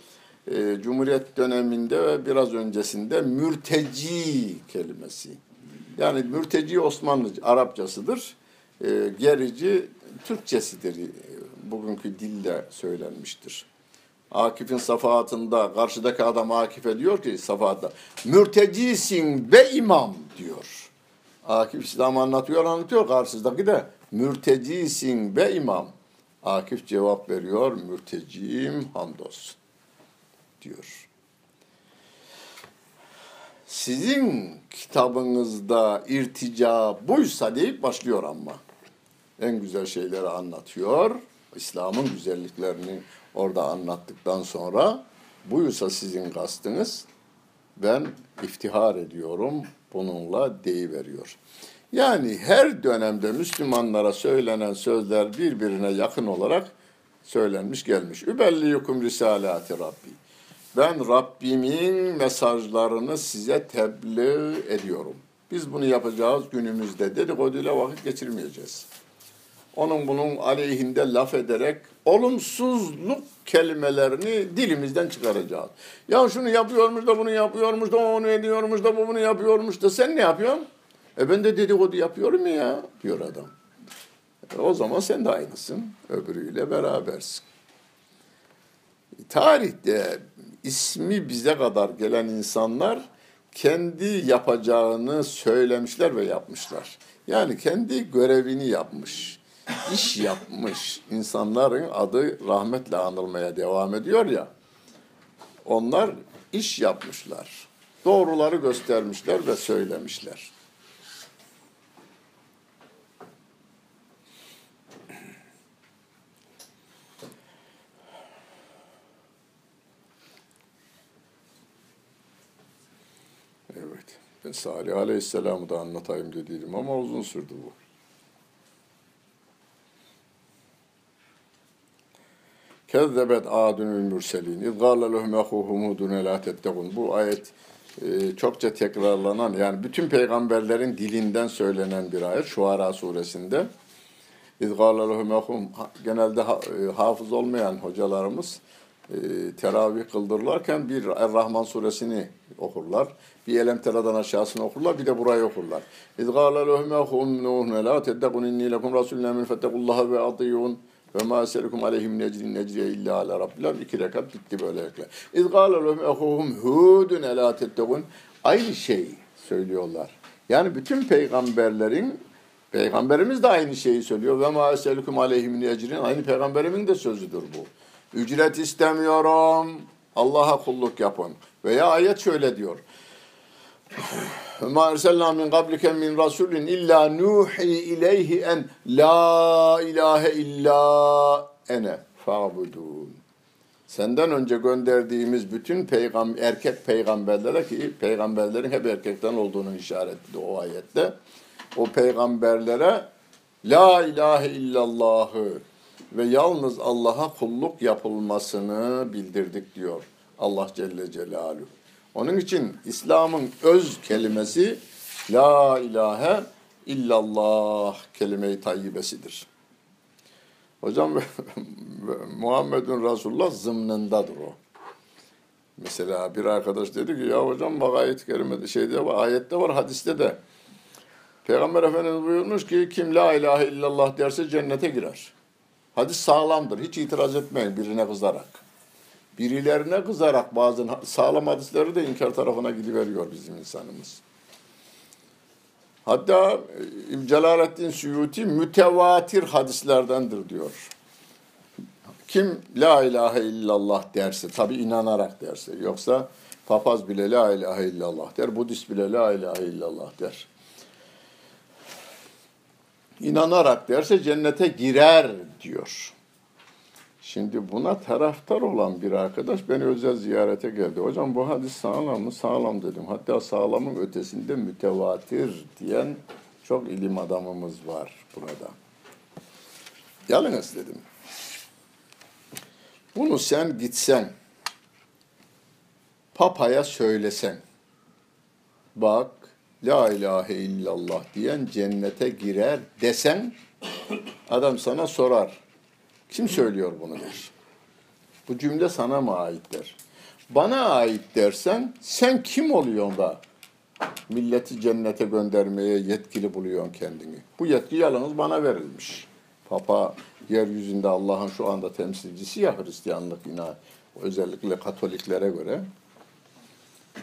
e, Cumhuriyet döneminde ve biraz öncesinde mürteci kelimesi. Yani mürteci Osmanlı Arapçasıdır. E, gerici Türkçesidir. Bugünkü dille söylenmiştir. Akif'in safahatında karşıdaki adam Akif'e diyor ki safahatta mürtecisin be imam diyor. Akif İslam anlatıyor anlatıyor karşısındaki de mürtecisin be imam. Akif cevap veriyor mürteciyim hamdolsun diyor. Sizin kitabınızda irtica buysa deyip başlıyor ama. En güzel şeyleri anlatıyor. İslam'ın güzelliklerini orada anlattıktan sonra buysa sizin kastınız ben iftihar ediyorum bununla deyiveriyor. Yani her dönemde Müslümanlara söylenen sözler birbirine yakın olarak söylenmiş gelmiş. Übelliyukum risalati Rabbi. Ben Rabbimin mesajlarını size tebliğ ediyorum. Biz bunu yapacağız günümüzde dedikoduyla vakit geçirmeyeceğiz. Onun bunun aleyhinde laf ederek olumsuzluk kelimelerini dilimizden çıkaracağız. Ya şunu yapıyormuş da bunu yapıyormuş da onu ediyormuş da bu bunu yapıyormuş da sen ne yapıyorsun? E ben de dedikodu yapıyorum ya diyor adam. E o zaman sen de aynısın. Öbürüyle berabersin. Tarihte ismi bize kadar gelen insanlar kendi yapacağını söylemişler ve yapmışlar. Yani kendi görevini yapmış, iş yapmış insanların adı rahmetle anılmaya devam ediyor ya. Onlar iş yapmışlar. Doğruları göstermişler ve söylemişler. Evet. Ben Salih Aleyhisselam'ı da anlatayım dediydim ama uzun sürdü bu. Kezzebet adünül mürselin. İzgâle lehum ehuhum hudun la tettekun. Bu ayet e, çokça tekrarlanan yani bütün peygamberlerin dilinden söylenen bir ayet. Şuara suresinde. İzgâle lehum ehuhum genelde e, hafız olmayan hocalarımız e, teravih kıldırırlarken bir Er-Rahman suresini okurlar. Bir Elem Tera'dan aşağısını okurlar. Bir de burayı okurlar. İzgâle lehum ehuhum nuhun la tettekun inni lekum rasulüne min fettekullaha ve atiyun. Ve ma eselukum aleyhim necrin necriye illa ala rabbil iki rekat bitti böylelikle. İz gâle lehum ehuhum hudun elâ. Aynı şeyi söylüyorlar. Yani bütün peygamberlerin Peygamberimiz de aynı şeyi söylüyor. Ve ma eselukum aleyhim necrin. Aynı peygamberimin de sözüdür bu. Ücret istemiyorum. Allah'a kulluk yapın. Veya ayet şöyle diyor. Ma erselna min qablike min rasulin illa nuhi ileyhi en la ilahe illa ene fa'budun. Senden önce gönderdiğimiz bütün peygam erkek peygamberlere ki peygamberlerin hep erkekten olduğunu işaret etti o ayette. O peygamberlere la ilahe illallahı ve yalnız Allah'a kulluk yapılmasını bildirdik diyor Allah Celle Celaluhu. Onun için İslam'ın öz kelimesi La ilahe illallah kelime-i tayyibesidir. Hocam *laughs* Muhammedun Resulullah zımnındadır o. Mesela bir arkadaş dedi ki ya hocam bak ayet-i kerimede şeyde var, ayette var, hadiste de. Peygamber Efendimiz buyurmuş ki kim la ilahe illallah derse cennete girer. Hadis sağlamdır. Hiç itiraz etmeyin birine kızarak birilerine kızarak bazı sağlam hadisleri de inkar tarafına gidiveriyor bizim insanımız. Hatta e, Celaleddin Suyuti mütevatir hadislerdendir diyor. Kim la ilahe illallah derse, tabi inanarak derse, yoksa papaz bile la ilahe illallah der, Budist bile la ilahe illallah der. İnanarak derse cennete girer diyor. Şimdi buna taraftar olan bir arkadaş beni özel ziyarete geldi. Hocam bu hadis sağlam mı? Sağlam dedim. Hatta sağlamın ötesinde mütevatir diyen çok ilim adamımız var burada. Yalnız dedim. Bunu sen gitsen, papaya söylesen, bak la ilahe illallah diyen cennete girer desen Adam sana sorar. Kim söylüyor bunu der. Bu cümle sana mı ait der. Bana ait dersen sen kim oluyorsun da milleti cennete göndermeye yetkili buluyorsun kendini. Bu yetki yalnız bana verilmiş. Papa yeryüzünde Allah'ın şu anda temsilcisi ya Hristiyanlık inan özellikle Katoliklere göre.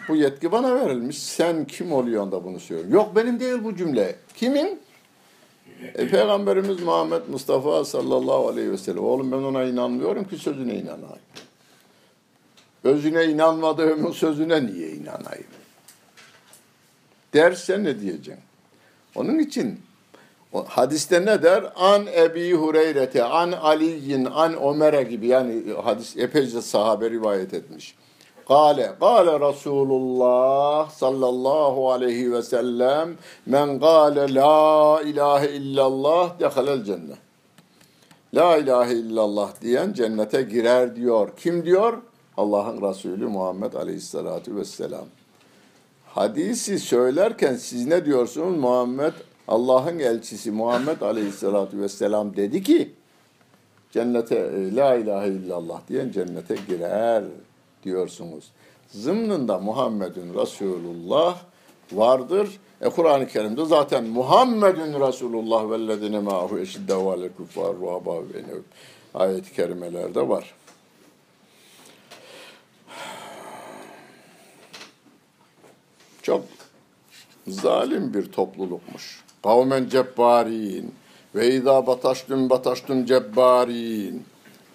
Bu yetki bana verilmiş. Sen kim oluyorsun da bunu söylüyorsun? Yok benim değil bu cümle. Kimin? E, Peygamberimiz Muhammed Mustafa sallallahu aleyhi ve sellem. Oğlum ben ona inanmıyorum ki sözüne inanayım. Özüne inanmadığımın sözüne niye inanayım? Derse ne diyeceksin? Onun için hadiste ne der? An Ebi Hureyre'te, an Ali'yin, an Ömer'e gibi yani hadis epeyce sahabe rivayet etmiş. Kale, kale Resulullah sallallahu aleyhi ve sellem men kale la ilahe illallah dehalel cennet. La ilahe illallah diyen cennete girer diyor. Kim diyor? Allah'ın Resulü Muhammed aleyhissalatu vesselam. Hadisi söylerken siz ne diyorsunuz? Muhammed Allah'ın elçisi Muhammed aleyhissalatu vesselam dedi ki cennete la ilahe illallah diyen cennete girer diyorsunuz. Zımnında Muhammedun Resulullah vardır. E Kur'an-ı Kerim'de zaten Muhammedun Resulullah vellezine ma'hu eşiddehu alel kuffar ruhaba ayet-i kerimelerde var. Çok zalim bir toplulukmuş. Kavmen cebbarin ve izâ bataştüm bataştüm cebbarin.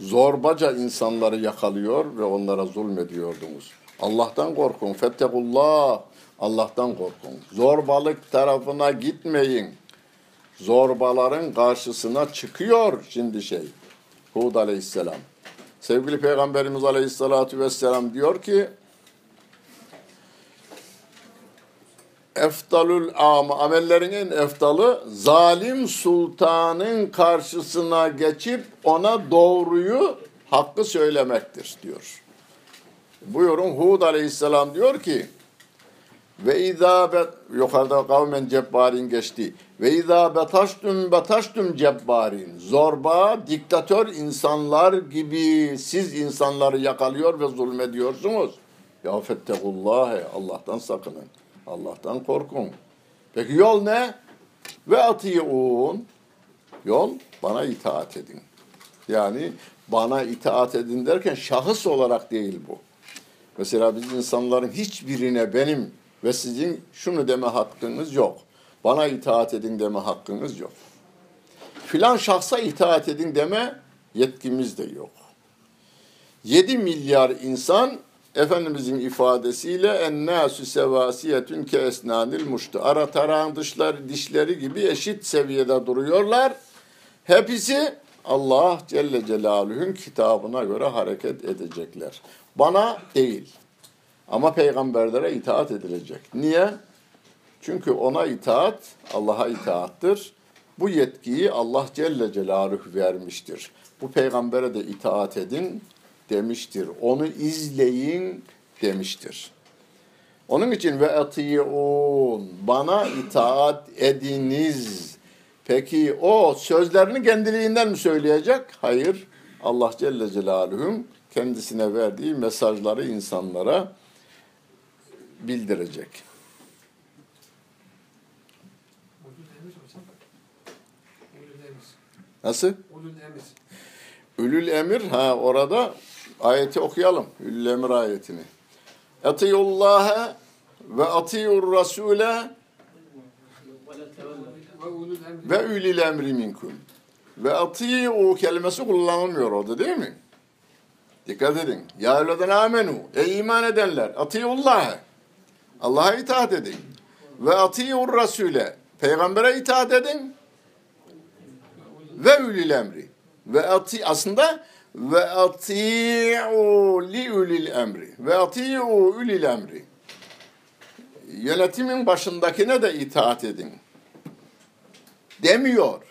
Zorbaca insanları yakalıyor ve onlara zulmediyordunuz. Allah'tan korkun. Fettekullah. Allah'tan korkun. Zorbalık tarafına gitmeyin. Zorbaların karşısına çıkıyor şimdi şey. Hud aleyhisselam. Sevgili Peygamberimiz aleyhissalatu vesselam diyor ki eftalül am amellerin en eftalı zalim sultanın karşısına geçip ona doğruyu hakkı söylemektir diyor. Buyurun Hud aleyhisselam diyor ki ve izâ be, yukarıda kavmen cebbarin geçti. Ve izâ betaştüm betaştüm cebbarin. Zorba, diktatör insanlar gibi siz insanları yakalıyor ve zulmediyorsunuz. Ya fettegullâhe Allah'tan sakının. Allah'tan korkun. Peki yol ne? Ve atiun. Yol bana itaat edin. Yani bana itaat edin derken şahıs olarak değil bu. Mesela biz insanların hiçbirine benim ve sizin şunu deme hakkınız yok. Bana itaat edin deme hakkınız yok. Filan şahsa itaat edin deme yetkimiz de yok. 7 milyar insan Efendimizin ifadesiyle ennâsü sevasiyetün ke esnanil muştu. Ara tarağın dışları, dişleri gibi eşit seviyede duruyorlar. Hepsi Allah Celle Celaluhu'nun kitabına göre hareket edecekler. Bana değil. Ama peygamberlere itaat edilecek. Niye? Çünkü ona itaat Allah'a itaattır. Bu yetkiyi Allah Celle Celaluhu vermiştir. Bu peygambere de itaat edin demiştir. Onu izleyin demiştir. Onun için ve atiun bana itaat ediniz. Peki o sözlerini kendiliğinden mi söyleyecek? Hayır. Allah Celle Celaluhu'nun kendisine verdiği mesajları insanlara bildirecek. Nasıl? Ülül emir ha orada ayeti okuyalım. Ülül emir ayetini. Atiyullaha ve atiyur rasule ve ülil emri minkum. Ve atiyu kelimesi kullanılmıyor orada değil mi? Dikkat edin. Ya evleden amenu. Ey iman edenler. Atiyullah. Allah'a itaat edin. Ve atiyur rasule. Peygambere itaat edin. Ve ülil emri. Ve ati aslında ve ati'u li ulil emri. Ve ati'u ulil emri. Yönetimin başındakine de itaat edin. Demiyor.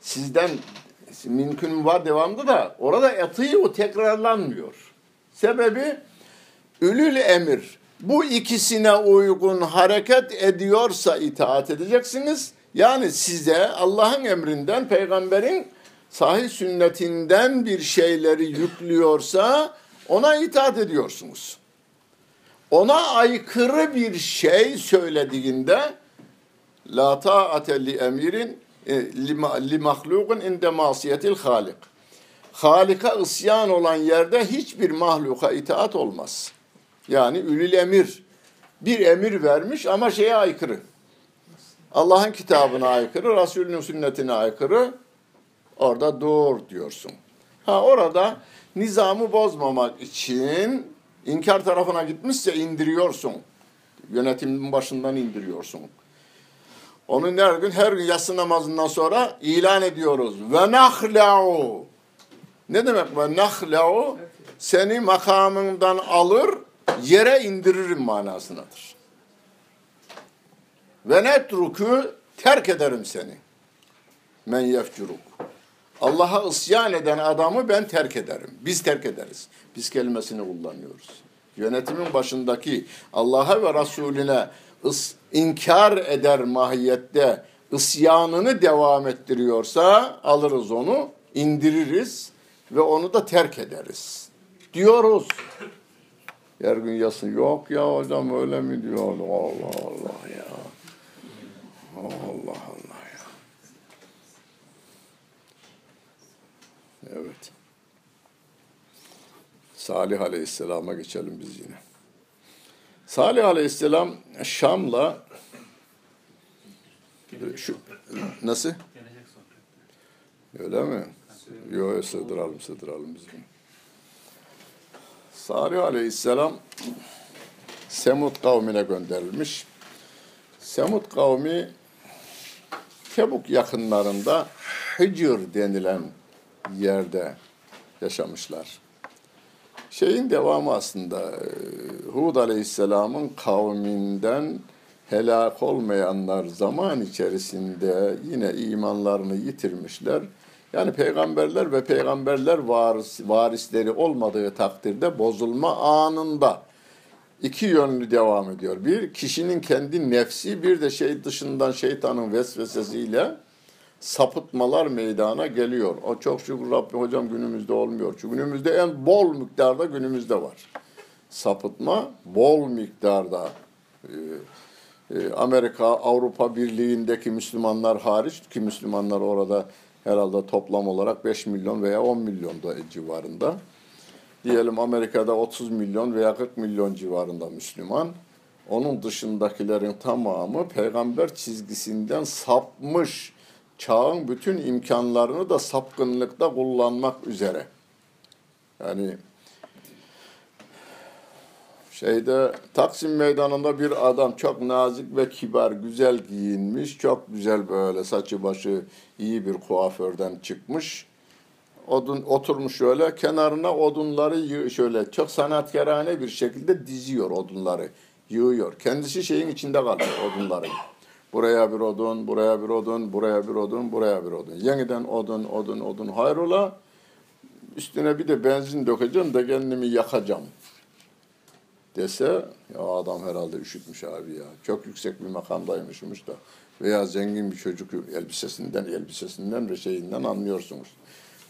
Sizden mümkün var devamlı da orada ati'u tekrarlanmıyor. Sebebi ülül emir. Bu ikisine uygun hareket ediyorsa itaat edeceksiniz. Yani size Allah'ın emrinden, peygamberin sahih sünnetinden bir şeyleri yüklüyorsa ona itaat ediyorsunuz. Ona aykırı bir şey söylediğinde la ta'ate li emirin e, li mahlukun inde masiyetil halik. Halika isyan olan yerde hiçbir mahluka itaat olmaz. Yani ülül emir bir emir vermiş ama şeye aykırı. Allah'ın kitabına aykırı, Resulünün sünnetine aykırı. Orada dur diyorsun. Ha orada nizamı bozmamak için inkar tarafına gitmişse indiriyorsun. Yönetimin başından indiriyorsun. Onun her gün her gün yatsı namazından sonra ilan ediyoruz. Ve nahla'u. Ne demek ve nahla'u? Seni makamından alır, yere indiririm manasındadır. Ve netruku terk ederim seni. Men yefcuruk. Allah'a isyan eden adamı ben terk ederim. Biz terk ederiz. Biz kelimesini kullanıyoruz. Yönetimin başındaki Allah'a ve Resulüne ıs, inkar eder mahiyette isyanını devam ettiriyorsa alırız onu, indiririz ve onu da terk ederiz. Diyoruz. Her gün yasın. Yok ya hocam öyle mi diyor? Allah Allah ya. Allah Allah ya. Evet. Salih Aleyhisselam'a geçelim biz yine. Salih Aleyhisselam Şam'la şu nasıl? Öyle mi? Yok sığdıralım sığdıralım biz bunu. Salih Aleyhisselam Semud kavmine gönderilmiş. Semud kavmi Tebuk yakınlarında Hicr denilen yerde yaşamışlar. Şeyin devamı aslında Hud Aleyhisselam'ın kavminden helak olmayanlar zaman içerisinde yine imanlarını yitirmişler. Yani peygamberler ve peygamberler varis, varisleri olmadığı takdirde bozulma anında iki yönlü devam ediyor. Bir, kişinin kendi nefsi, bir de şey dışından şeytanın vesvesesiyle sapıtmalar meydana geliyor. O çok şükür Rabbim hocam günümüzde olmuyor. Çünkü günümüzde en bol miktarda günümüzde var. Sapıtma bol miktarda. Ee, e, Amerika, Avrupa Birliği'ndeki Müslümanlar hariç ki Müslümanlar orada herhalde toplam olarak 5 milyon veya 10 milyon da civarında. Diyelim Amerika'da 30 milyon veya 40 milyon civarında Müslüman. Onun dışındakilerin tamamı peygamber çizgisinden sapmış. Çağın bütün imkanlarını da sapkınlıkta kullanmak üzere. Yani şeyde Taksim Meydanı'nda bir adam çok nazik ve kibar, güzel giyinmiş, çok güzel böyle saçı başı iyi bir kuaförden çıkmış. Odun oturmuş şöyle kenarına odunları şöyle çok sanatkarane bir şekilde diziyor odunları, yığıyor. Kendisi şeyin içinde kalıyor odunların. Buraya bir odun, buraya bir odun, buraya bir odun, buraya bir odun. Yeniden odun, odun, odun. Hayrola üstüne bir de benzin dökeceğim de kendimi yakacağım dese ya adam herhalde üşütmüş abi ya. Çok yüksek bir makamdaymışmış da veya zengin bir çocuk elbisesinden elbisesinden ve şeyinden anlıyorsunuz.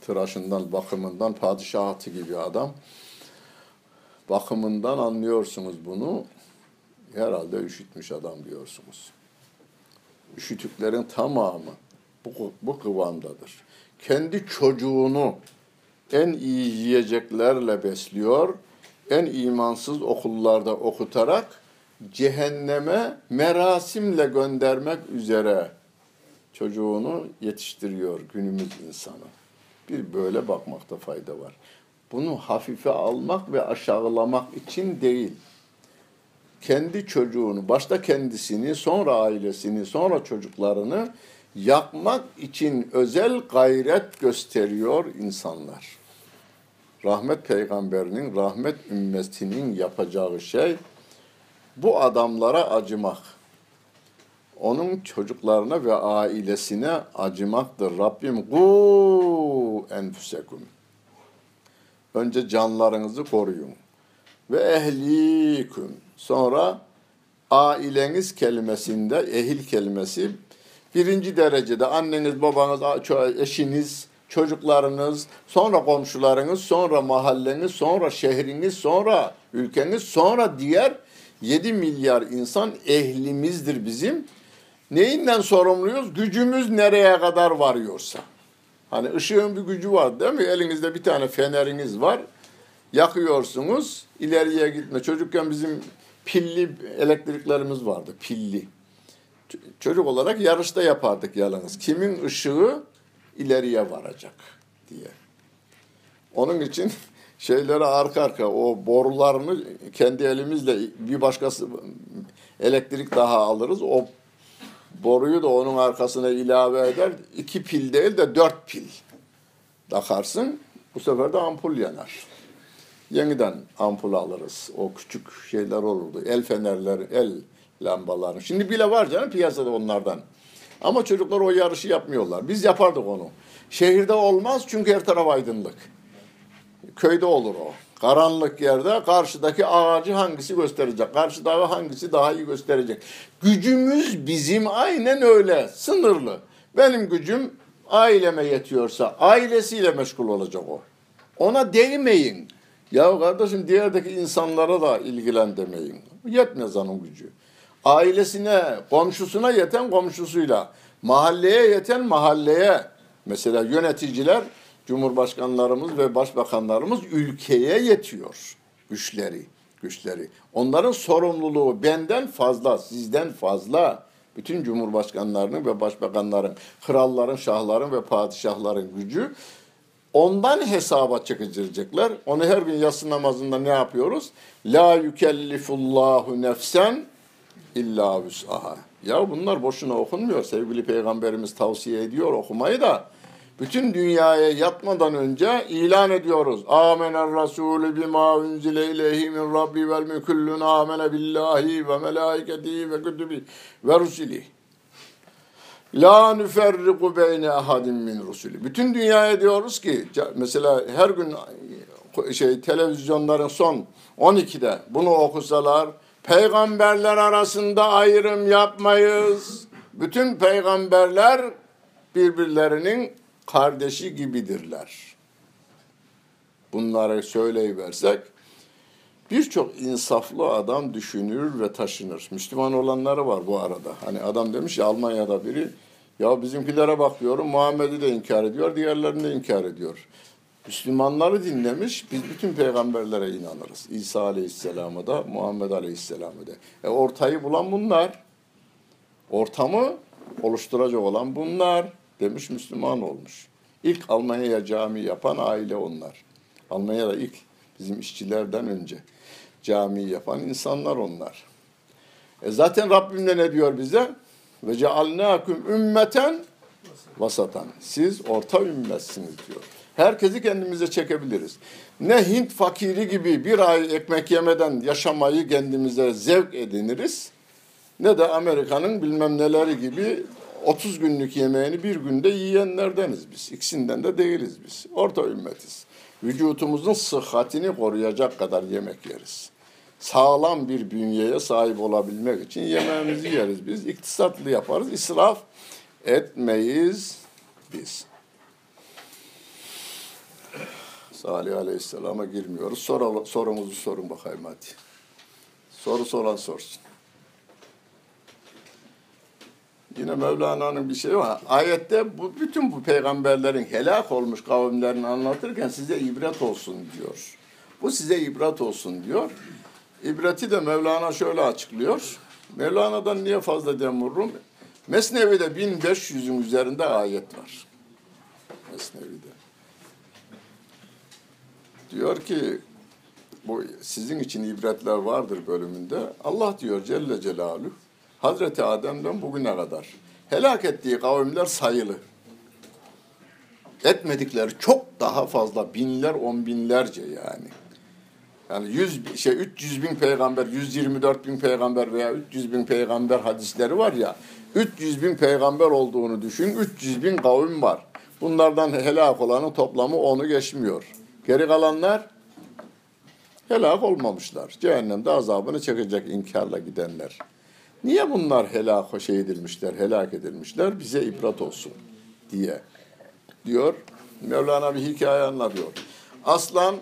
Tıraşından, bakımından padişahatı gibi adam. Bakımından anlıyorsunuz bunu. Herhalde üşütmüş adam diyorsunuz. Üşütüklerin tamamı bu, bu kıvamdadır. Kendi çocuğunu en iyi yiyeceklerle besliyor en imansız okullarda okutarak cehenneme merasimle göndermek üzere çocuğunu yetiştiriyor günümüz insanı. Bir böyle bakmakta fayda var. Bunu hafife almak ve aşağılamak için değil. Kendi çocuğunu, başta kendisini, sonra ailesini, sonra çocuklarını yakmak için özel gayret gösteriyor insanlar rahmet peygamberinin, rahmet ümmetinin yapacağı şey bu adamlara acımak. Onun çocuklarına ve ailesine acımaktır. Rabbim gu enfusekum. Önce canlarınızı koruyun. Ve ehliküm. Sonra aileniz kelimesinde ehil kelimesi Birinci derecede anneniz, babanız, eşiniz, çocuklarınız, sonra komşularınız, sonra mahalleniz, sonra şehriniz, sonra ülkeniz, sonra diğer 7 milyar insan ehlimizdir bizim. Neyinden sorumluyuz? Gücümüz nereye kadar varıyorsa. Hani ışığın bir gücü var değil mi? Elinizde bir tane feneriniz var. Yakıyorsunuz, ileriye gitme. Çocukken bizim pilli elektriklerimiz vardı, pilli. Çocuk olarak yarışta yapardık yalnız. Kimin ışığı ileriye varacak diye. Onun için *laughs* şeyleri arka arka o borularını kendi elimizle bir başkası elektrik daha alırız. O boruyu da onun arkasına ilave eder. İki pil değil de dört pil takarsın. Bu sefer de ampul yanar. Yeniden ampul alırız. O küçük şeyler olurdu. El fenerler, el lambaları. Şimdi bile var canım piyasada onlardan. Ama çocuklar o yarışı yapmıyorlar. Biz yapardık onu. Şehirde olmaz çünkü her taraf aydınlık. Köyde olur o. Karanlık yerde karşıdaki ağacı hangisi gösterecek? Karşıdaki hangisi daha iyi gösterecek? Gücümüz bizim aynen öyle. Sınırlı. Benim gücüm aileme yetiyorsa ailesiyle meşgul olacak o. Ona değmeyin. Ya kardeşim diğerdeki insanlara da ilgilen demeyin. Yetmez onun gücü. Ailesine, komşusuna yeten komşusuyla, mahalleye yeten mahalleye. Mesela yöneticiler, cumhurbaşkanlarımız ve başbakanlarımız ülkeye yetiyor güçleri, güçleri. Onların sorumluluğu benden fazla, sizden fazla. Bütün cumhurbaşkanlarının ve başbakanların, kralların, şahların ve padişahların gücü Ondan hesaba çekecekler. Onu her gün yatsı namazında ne yapıyoruz? La yükellifullahu nefsen illa vüs'aha. Ya bunlar boşuna okunmuyor. Sevgili Peygamberimiz tavsiye ediyor okumayı da. Bütün dünyaya yatmadan önce ilan ediyoruz. Amener Resulü bima unzile ileyhi min Rabbi vel müküllün amene billahi ve melaiketihi ve kütübi ve rusili. La nüferriku beyne ahadin min rusuli. Bütün dünyaya diyoruz ki mesela her gün şey televizyonların son 12'de bunu okusalar peygamberler arasında ayrım yapmayız. Bütün peygamberler birbirlerinin kardeşi gibidirler. Bunları söyleyiversek birçok insaflı adam düşünür ve taşınır. Müslüman olanları var bu arada. Hani adam demiş ya Almanya'da biri ya bizimkilere bakıyorum Muhammed'i de inkar ediyor, diğerlerini de inkar ediyor. Müslümanları dinlemiş, biz bütün peygamberlere inanırız. İsa Aleyhisselam'a da, Muhammed Aleyhisselam'a da. E ortayı bulan bunlar. Ortamı oluşturacak olan bunlar demiş Müslüman olmuş. İlk Almanya'ya cami yapan aile onlar. Almanya'da ilk bizim işçilerden önce cami yapan insanlar onlar. E zaten Rabbim de ne diyor bize? Ve cealnâküm ümmeten vasatan. Siz orta ümmetsiniz diyor. Herkesi kendimize çekebiliriz. Ne Hint fakiri gibi bir ay ekmek yemeden yaşamayı kendimize zevk ediniriz. Ne de Amerika'nın bilmem neleri gibi 30 günlük yemeğini bir günde yiyenlerdeniz biz. İkisinden de değiliz biz. Orta ümmetiz. Vücutumuzun sıhhatini koruyacak kadar yemek yeriz. Sağlam bir bünyeye sahip olabilmek için yemeğimizi yeriz biz. İktisatlı yaparız. İsraf etmeyiz biz. Salih Aleyhisselam'a girmiyoruz. Sor, sorumuzu sorun bakayım hadi. Soru soran sorsun. Yine Mevlana'nın bir şeyi var. Ayette bu bütün bu peygamberlerin helak olmuş kavimlerini anlatırken size ibret olsun diyor. Bu size ibret olsun diyor. İbreti de Mevlana şöyle açıklıyor. Mevlana'dan niye fazla dem vururum? Mesnevi'de 1500'ün üzerinde ayet var. Mesnevi'de. Diyor ki bu sizin için ibretler vardır bölümünde. Allah diyor Celle Celaluhu Hazreti Adem'den bugüne kadar helak ettiği kavimler sayılı. Etmedikleri çok daha fazla binler on binlerce yani. Yani 100 şey 300 bin peygamber, 124 bin peygamber veya 300 bin peygamber hadisleri var ya. 300 bin peygamber olduğunu düşün. 300 bin kavim var. Bunlardan helak olanın toplamı onu geçmiyor. Geri kalanlar helak olmamışlar. Cehennemde azabını çekecek inkarla gidenler. Niye bunlar helak şey edilmişler, helak edilmişler? Bize ibret olsun diye diyor. Mevlana bir hikaye anlatıyor. Aslan,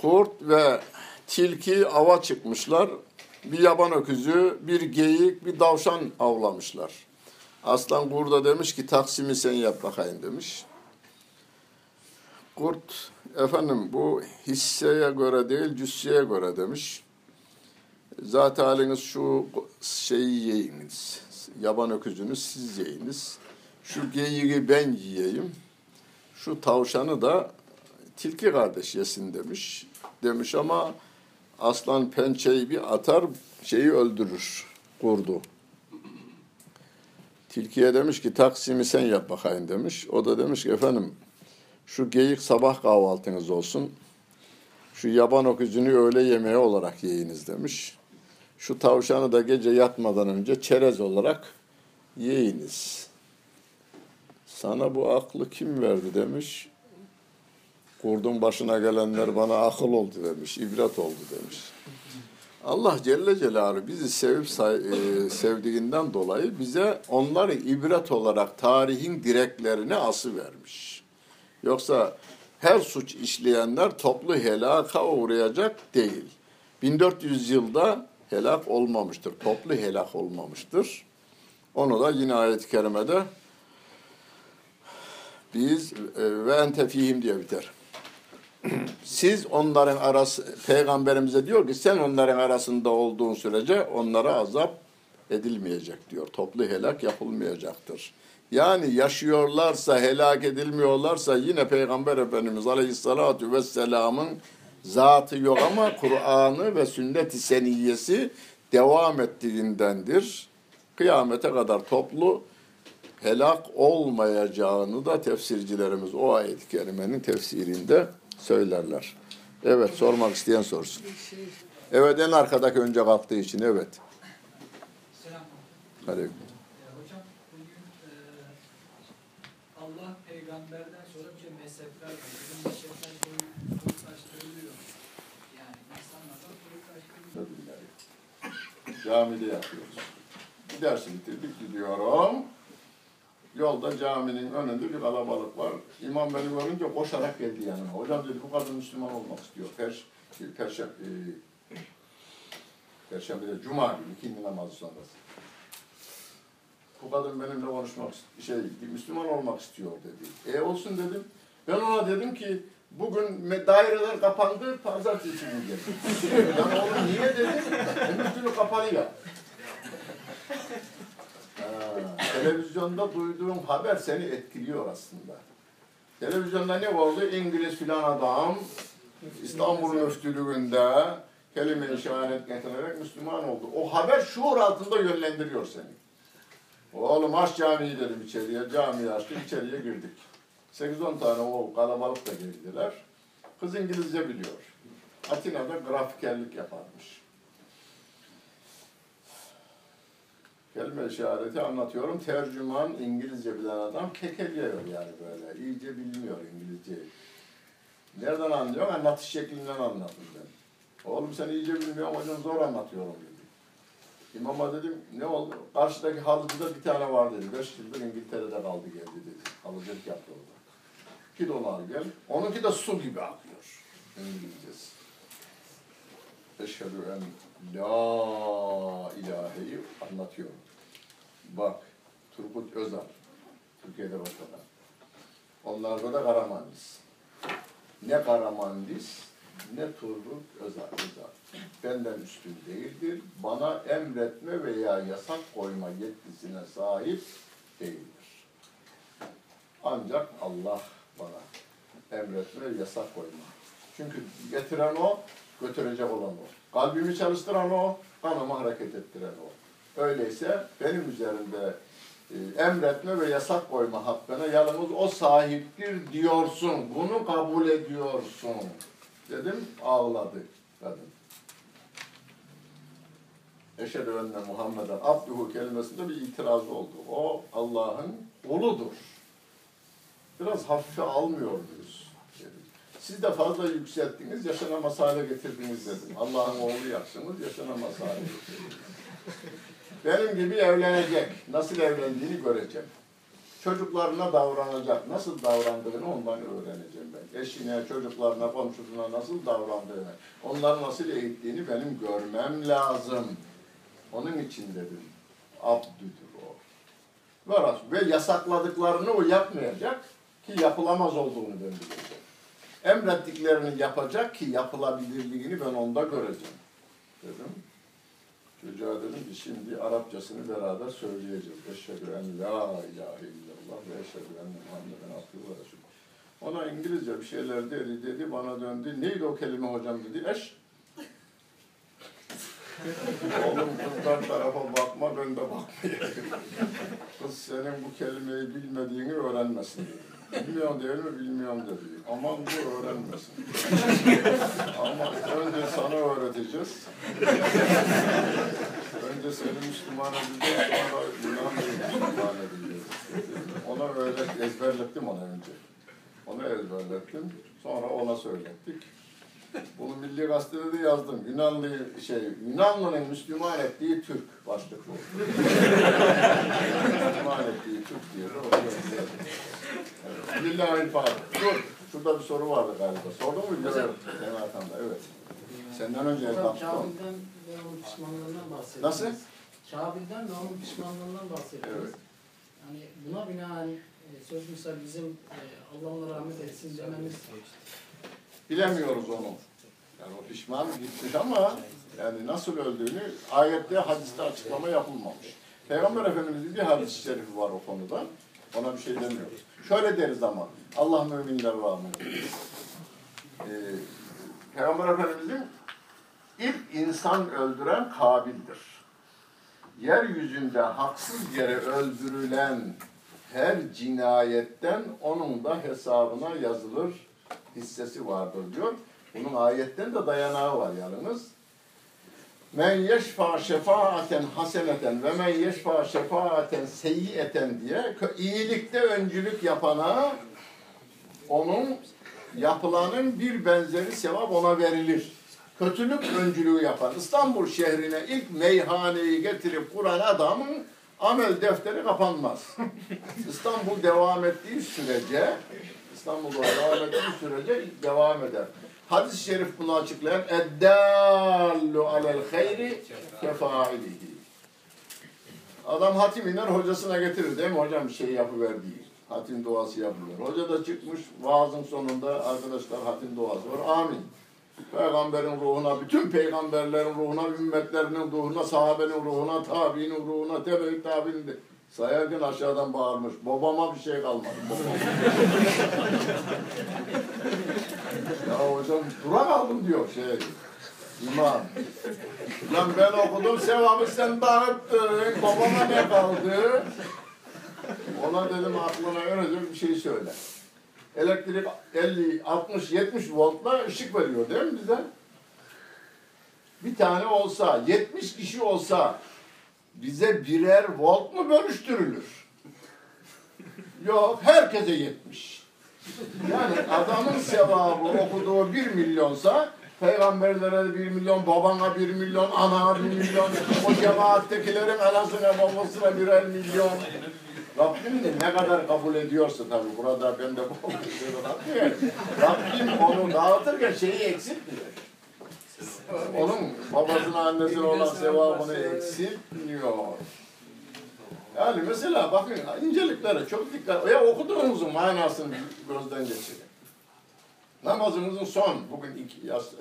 kurt ve tilki ava çıkmışlar. Bir yaban öküzü, bir geyik, bir davşan avlamışlar. Aslan kurda demiş ki taksimi sen yap bakayım demiş. Kurt efendim bu hisseye göre değil cüsseye göre demiş. Zaten haliniz şu şeyi yiyiniz. Yaban öküzünü siz yiyiniz. Şu geyiği ben yiyeyim. Şu tavşanı da tilki kardeş yesin demiş. Demiş ama aslan pençeyi bir atar şeyi öldürür kurdu. Tilkiye demiş ki taksimi sen yap bakayım demiş. O da demiş ki efendim şu geyik sabah kahvaltınız olsun. Şu yaban öküzünü öğle yemeği olarak yiyiniz demiş. Şu tavşanı da gece yatmadan önce çerez olarak yiyiniz. Sana bu aklı kim verdi demiş. Kurdun başına gelenler bana akıl oldu demiş, ibret oldu demiş. Allah Celle Celaluhu bizi sevip e, sevdiğinden dolayı bize onları ibret olarak tarihin direklerine ası vermiş. Yoksa her suç işleyenler toplu helaka uğrayacak değil. 1400 yılda helak olmamıştır, toplu helak olmamıştır. Onu da yine ayet-i kerimede biz e, ve ente fihim diye biter. Siz onların arası, peygamberimize diyor ki sen onların arasında olduğun sürece onlara azap edilmeyecek diyor. Toplu helak yapılmayacaktır. Yani yaşıyorlarsa, helak edilmiyorlarsa yine Peygamber Efendimiz Aleyhisselatü Vesselam'ın zatı yok ama Kur'an'ı ve sünnet-i seniyyesi devam ettiğindendir. Kıyamete kadar toplu helak olmayacağını da tefsircilerimiz o ayet-i kerimenin tefsirinde söylerler. Evet, sormak isteyen sorsun. Evet, en arkadaki önce kalktığı için, evet. Selam. Aleyküm. Ee, hocam bugün e, Allah peygamberden sonra bir mezhepler var. Bizim mezhepler. Yani insanlardan. Camide yapıyoruz. Bir dersi bitirdik gidiyorum. Yolda caminin önünde bir kalabalık var. İmam beni görünce koşarak geldi yanıma. Hocam dedi bu kadın Müslüman olmak istiyor. Perş, perşembe, e, perşembe de cuma günü ikindi namazı sonrası. Bu kadın benimle konuşmak, şey, Müslüman olmak istiyor dedi. E olsun dedim. Ben ona dedim ki bugün daireler kapandı, pazartesi günü geldi. *laughs* yani oğlum niye dedim? Öbür türlü. Ha, televizyonda duyduğum haber seni etkiliyor aslında. Televizyonda ne oldu? İngiliz filan adam İstanbul müftülüğünde kelime-i şehadet getirerek Müslüman oldu. O haber şuur altında yönlendiriyor seni. Oğlum aç camiyi dedim içeriye. Camiyi açtık, içeriye girdik. 8-10 tane o kalabalık da girdiler. Kız İngilizce biliyor. Atina'da grafikerlik yaparmış. Kelime-i şehadeti anlatıyorum. Tercüman İngilizce bilen adam kekeliyor yani böyle. İyice bilmiyor İngilizceyi. Nereden anlıyor? Anlatış şeklinden anladım ben. Oğlum sen iyice bilmiyorsun hocam zor anlatıyorum dedi. İmama dedim ne oldu? Karşıdaki halıcıda bir tane var dedi. Beş yıldır İngiltere'de kaldı geldi dedi. Halıcılık yaptı orada. Onu al gel. Onunki de su gibi akıyor. İngilizcesi. Eşhedü en la ilaheyi anlatıyorum. Bak Turgut Özal. Türkiye'de başbakan. Onlarda da Karamanlis. Ne Karamanlis ne Turgut Özal. Özal. Benden üstün değildir. Bana emretme veya yasak koyma yetkisine sahip değildir. Ancak Allah bana emretme yasak koyma. Çünkü getiren o, götürecek olan o. Kalbimi çalıştıran o, kanımı hareket ettiren o. Öyleyse benim üzerimde e, emretme ve yasak koyma hakkına yalnız o sahiptir diyorsun. Bunu kabul ediyorsun. Dedim ağladı kadın. Eşhedü enne Muhammeden abduhu kelimesinde bir itiraz oldu. O Allah'ın uludur. Biraz hafife almıyor muyuz? Siz de fazla yükselttiniz, yaşanamaz hale getirdiniz dedim. Allah'ın oğlu yapsınız, yaşanamaz hale. Benim gibi evlenecek. Nasıl evlendiğini göreceğim. Çocuklarına davranacak. Nasıl davrandığını ondan öğreneceğim ben. Eşine, çocuklarına, komşusuna nasıl davrandığını, onları nasıl eğittiğini benim görmem lazım. Onun için dedim. Abdüdür o. Ve yasakladıklarını o yapmayacak ki yapılamaz olduğunu ben bileceğim. Emrettiklerini yapacak ki yapılabilirliğini ben onda göreceğim. Dedim. Çocuğa dedim ki şimdi Arapçasını beraber söyleyeceğiz. Eşhedü en la ilahe illallah ve eşhedü enne Muhammeden resulü. Ona İngilizce bir şeyler dedi, dedi bana döndü. Neydi o kelime hocam dedi. Eş. *laughs* Oğlum kızlar tarafa bakma ben de bakmayayım. Senin bu kelimeyi bilmediğini öğrenmesin. Bilmiyorum değil mi? Bilmiyorum dedi. Aman bu öğrenmesin. Ama önce sana öğreteceğiz. Önce seni Müslüman edeceğiz, sonra Yunanlı'yı Müslüman edeceğiz. Ona öğret, ezberlettim ona önce. Onu ezberlettim, sonra ona söylettik. *laughs* Bunu Milli Gazete'de de yazdım. Yunanlı şey, Yunanlı'nın Müslüman ettiği Türk başlık bu. *laughs* Müslüman ettiği Türk yazdım. Evet. Lillahi. Dur, şurada bir soru vardı galiba. Sordun mu? Evet. Senin arkanda, evet. Senden önce Hocam elbette. Kabil'den ve onun pişmanlığından bahsettiniz. Nasıl? Kabil'den ve onun pişmanlığından bahsettiniz. Evet. Yani buna binaen e, söz misal bizim e, Allah rahmet etsin dememiz Bilemiyoruz onu. Yani o pişman gitmiş ama yani nasıl öldüğünü ayette, hadiste açıklama yapılmamış. Peygamber Efendimiz'in bir hadis-i şerifi var o konuda. Ona bir şey demiyoruz. Şöyle deriz ama Allah müminler var mı? Ee, Peygamber Efendimiz'in ilk insan öldüren Kabil'dir. Yeryüzünde haksız yere öldürülen her cinayetten onun da hesabına yazılır hissesi vardır diyor. Bunun ayetten de dayanağı var yalnız. Men yeşfa şefaaten haseneten ve men yeşfa şefaaten seyyiyeten diye iyilikte öncülük yapana onun yapılanın bir benzeri sevap ona verilir. Kötülük öncülüğü yapan İstanbul şehrine ilk meyhaneyi getirip kuran adamın amel defteri kapanmaz. İstanbul devam ettiği sürece İstanbul'da devam ettiği sürece devam eder. Hadis-i şerif bunu açıklayan eddallu alel hayri kefailihi. Adam hatim iner hocasına getirir değil mi? Hocam bir şey yapıver değil. Hatim duası yapılıyor. Hoca da çıkmış vaazın sonunda arkadaşlar hatim duası var. Amin. Peygamberin ruhuna, bütün peygamberlerin ruhuna, ümmetlerinin ruhuna, sahabenin ruhuna, tabiinin ruhuna, tebe tabiinin de. Sayarken aşağıdan bağırmış. Babama bir şey kalmadı. Ya hocam dura kaldım diyor şey. İmam. Lan ben okudum sevabı sen dağıttın. Babama ne kaldı? Ona dedim aklına öğrenecek bir şey söyle. Elektrik 50, 60, 70 voltla ışık veriyor değil mi bize? Bir tane olsa, 70 kişi olsa bize birer volt mu bölüştürülür? Yok, herkese 70. Yani adamın sevabı okuduğu 1 milyonsa peygamberlere 1 milyon, babana 1 milyon, anana 1 milyon, o cemaattekilerin anasına babasına birer milyon. Rabbim de ne kadar kabul ediyorsa tabii burada ben de bu Rabbim onu dağıtırken şeyi eksiltmiyor. Onun babasına annesine olan sevabını eksiltmiyor. Yani mesela bakın inceliklere çok dikkat. Ya okuduğumuzun manasını gözden geçirin. Namazımızın son, bugün iki,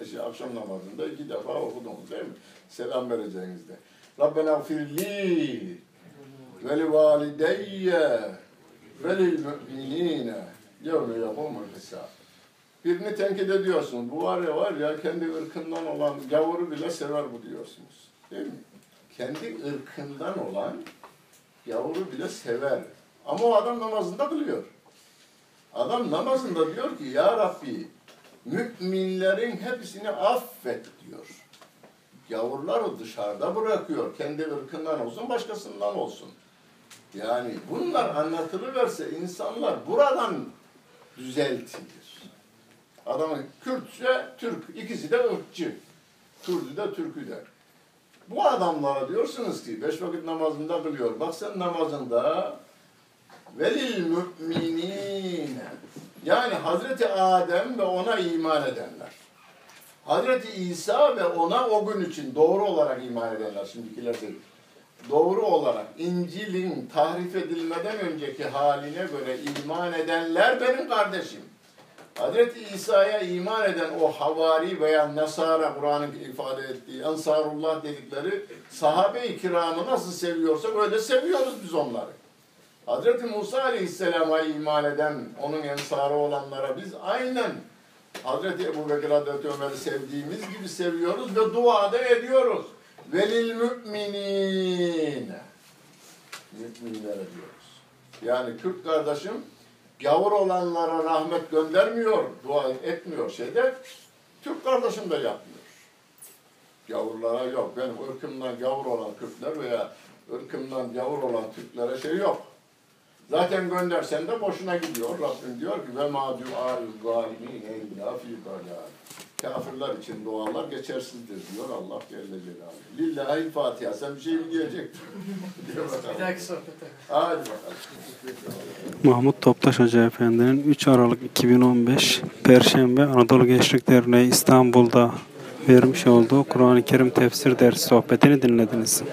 şey, akşam namazında iki defa okudunuz değil mi? Selam vereceğinizde. Rabbena firli ve li valideyye ve lil müminine yevme yakumul hesab. Birini tenkit ediyorsunuz. Bu var ya var ya kendi ırkından olan gavuru bile sever bu diyorsunuz. Değil mi? Kendi ırkından olan yavru bile sever. Ama o adam namazında kılıyor. Adam namazında diyor ki ya Rabbi müminlerin hepsini affet diyor. Yavruları dışarıda bırakıyor. Kendi ırkından olsun başkasından olsun. Yani bunlar anlatılıverse insanlar buradan düzeltilir. Adamın Kürtçe Türk ikisi de ırkçı. Kürdü de Türk'ü de. Bu adamlara diyorsunuz ki beş vakit namazında kılıyor. Bak sen namazında velil müminine yani Hazreti Adem ve ona iman edenler. Hazreti İsa ve ona o gün için doğru olarak iman edenler. Şimdikiler de doğru olarak İncil'in tahrif edilmeden önceki haline göre iman edenler benim kardeşim. Hazreti İsa'ya iman eden o havari veya Nasara Kur'an'ın ifade ettiği Ensarullah dedikleri sahabe-i kiramı nasıl seviyorsak öyle seviyoruz biz onları. Hazreti Musa Aleyhisselam'a iman eden, onun ensarı olanlara biz aynen Hazreti Ebu Bekir Hazreti Ömer'i sevdiğimiz gibi seviyoruz ve duada ediyoruz. Velil müminine. Müminlere diyoruz. Yani Kürt kardeşim gavur olanlara rahmet göndermiyor, dua etmiyor şeyde. Türk kardeşim de yapmıyor. Gavurlara yok. Benim ırkımdan gavur olan Kürtler veya ırkımdan gavur olan Türklere şey yok. Zaten göndersen de boşuna gidiyor. Rabbim diyor ki ve ma du'a'l zalimin illa fi dalal. Kafirler için dualar geçersizdir diyor Allah Celle Celaluhu. Lillahi Fatiha. Sen bir şey mi diyecektin? *laughs* Bir dahaki sohbete. Hadi bakalım. Mahmut Toptaş Hoca Efendi'nin 3 Aralık 2015 Perşembe Anadolu Gençlik Derneği İstanbul'da vermiş olduğu Kur'an-ı Kerim tefsir dersi sohbetini dinlediniz.